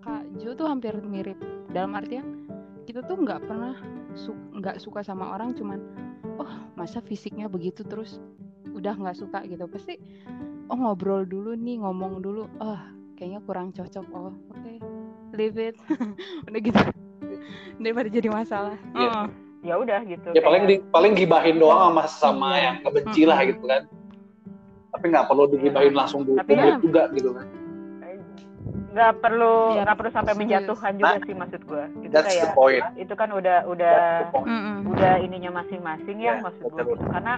Kak Jo tuh hampir mirip dalam artian kita tuh nggak pernah su- nggak suka sama orang cuman oh masa fisiknya begitu terus udah nggak suka gitu pasti oh ngobrol dulu nih ngomong dulu. Oh kayaknya kurang cocok. Oh oke. Leave it. Udah gitu. Daripada jadi masalah. Iya. Heeh. ya udah gitu. Ya paling di Kayak- paling gibahin doang sama sama Iya. yang kebenci lah gitu kan. Tapi nggak perlu digibahin langsung dulu Tapi ya- juga gitu kan. Nggak perlu Iya, nggak perlu sampai serius. menjatuhkan juga Nah, sih maksud gue itu that's the kayak point. itu kan udah udah the udah ininya masing-masing ya, Ya, maksud gue gitu. karena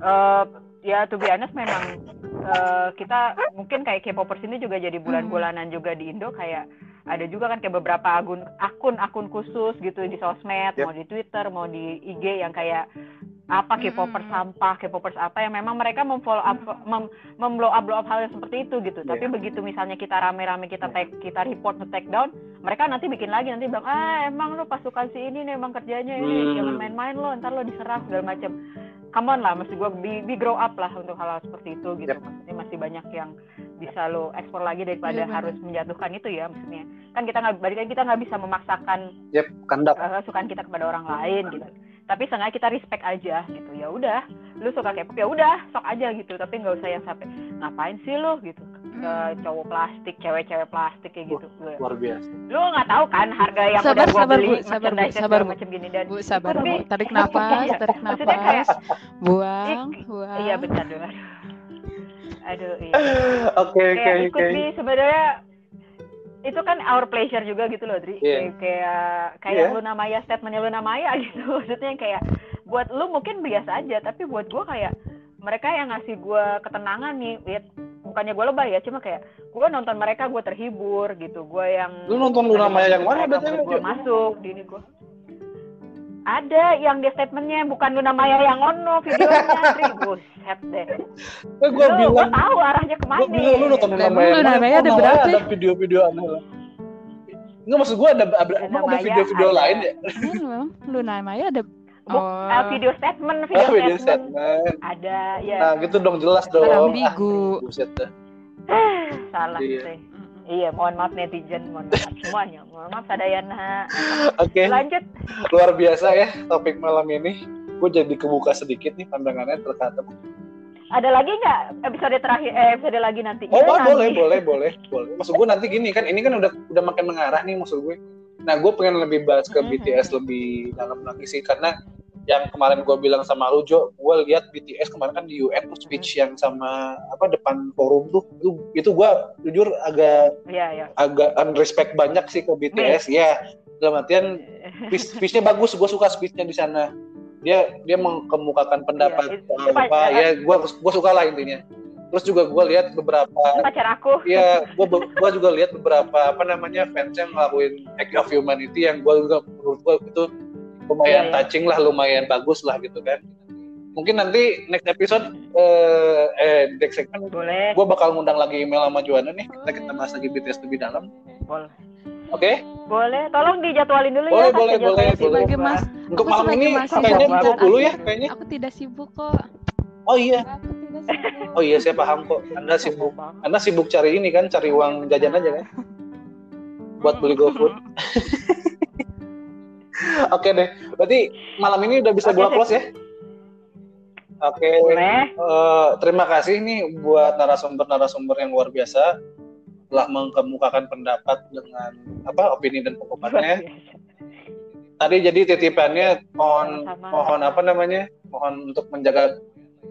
eh, ya to be honest memang eh, kita mungkin kayak K-popers ini juga jadi bulan-bulanan juga di Indo kayak ada juga kan kayak beberapa akun akun akun khusus gitu di sosmed Yep. mau di Twitter mau di IG yang kayak apa K-popers Mm-mm. sampah K-popers apa yang memang mereka memfollow up mem, memblow up blow up hal yang seperti itu gitu tapi Iya. begitu misalnya kita rame-rame kita tag kita report nge take down mereka nanti bikin lagi nanti bilang ah emang lu pasukan si ini nih emang kerjanya ini Hmm. jangan main-main lo ntar lo diserang segala macam come on lah maksud gue be, be grow up lah untuk hal-hal seperti itu gitu. Yep. maksudnya masih banyak yang bisa lo ekspor lagi daripada Iya, benar. harus menjatuhkan itu ya maksudnya. Kan kita nggak balik kita nggak bisa memaksakan Yep, kandak uh, kesukaan kita kepada orang lain gitu. Tapi sengaja kita respect aja gitu. Ya udah lu suka K-pop ya udah sok aja gitu. Tapi nggak usah yang sampai ngapain sih lu? gitu ke Mm. cowok plastik cewek-cewek plastik kayak gitu Gue- luar biasa lu nggak tahu kan harga yang Sabar, udah gua sabar, beli Bu. Sabar, Bu. Sabar, Bu. macam gini dan Bu sabar Bu, tarik nafas, Iya. tarik Maksudnya kayak- nafas, buang, Ik- buang. iya benar dong aduh iya oke oke oke ikut di sebenarnya itu kan our pleasure juga gitu loh Dri Iya. kayak kayak kayak Iya. Luna Maya statementnya Luna Maya gitu maksudnya kayak buat lu mungkin biasa aja tapi buat gua kayak mereka yang ngasih gua ketenangan nih ya, bukannya gua lebay ya cuma kayak gua nonton mereka gua terhibur gitu. Gua yang lu nonton Luna Maya yang mana BTW? gua masuk di ini gua. Ada yang di statementnya bukan Luna Maya yang ono videonya. Dri buset deh. Eh, gua Lu, bilang gua tahu arahnya ke mana gua bilang lu nonton Luna Maya Luna yang Maya mana? ada berapa ada video-video aneh lah. Enggak maksud gua ada ada, ada video-video lain ya? Luna Maya ada Bu, Oh. eh, video statement, video, Oh, video statement. statement. Ada, ya. Nah, gitu dong jelas dong. Ambigu. Ah. Salah Iya. sih. Iya, mohon maaf netizen, mohon maaf semuanya. Mohon maaf Sadayana. Oke, Lanjut. luar biasa ya topik malam ini. Gue jadi kebuka sedikit nih pandangannya terhadap. Ada lagi nggak episode terakhir, eh, episode lagi nanti? Oh, Ya, nanti. boleh, boleh, boleh, boleh. Maksud gue nanti gini kan, ini kan udah udah makin mengarah nih maksud gue. Nah, gue pengen lebih bahas ke Mhm. BTS lebih dalam lagi sih karena yang kemarin gue bilang sama lu Jo, gue lihat BTS kemarin kan di UN tuh speech yang sama apa depan forum tuh, itu, itu gue jujur agak Iya, iya. agak unrespect banyak sih ke BTS ya. Dalam artian speech- speech-nya bagus, gue suka speech-nya di sana. Dia dia mengemukakan pendapat Iya, itu- apa itu- ya, gue gue suka lah intinya. Terus juga gue lihat beberapa Itu pacar aku. ya gue gua juga lihat beberapa apa namanya fans yang ngelakuin act of humanity yang gue juga menurut gue itu lumayan Iya, iya. touching lah lumayan bagus lah gitu kan mungkin nanti next episode eh, eh next segment Boleh, gue bakal ngundang lagi email sama Juana nih kita kita bahas lagi BTS lebih dalam boleh. oke Boleh, tolong dijadwalin dulu Boleh, ya. boleh, boleh, boleh. sibuk, Mas. Untuk malam ini kayaknya tutup dulu ya kayaknya Aku tidak sibuk kok. Oh iya. Oh iya saya paham kok. Anda sibuk. Anda sibuk cari ini kan cari uang jajan aja kan? Buat beli GoFood. Oke deh. Berarti malam ini udah bisa gua close ya? Oke. Eh, terima kasih nih buat narasumber-narasumber yang luar biasa. Telah mengemukakan pendapat dengan apa opini dan pengkomennya. Tadi jadi titipannya mohon mohon apa namanya? Mohon untuk menjaga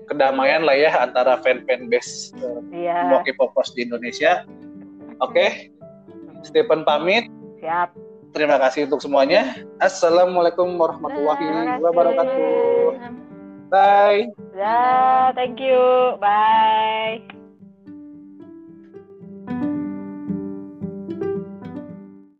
kedamaian lah ya antara fan-fan base Iya, semua K-popers di Indonesia. Oke, Stephen pamit. siap. Terima kasih untuk semuanya. Assalamualaikum warahmatullahi wabarakatuh. Bye. Ya, thank you. Bye.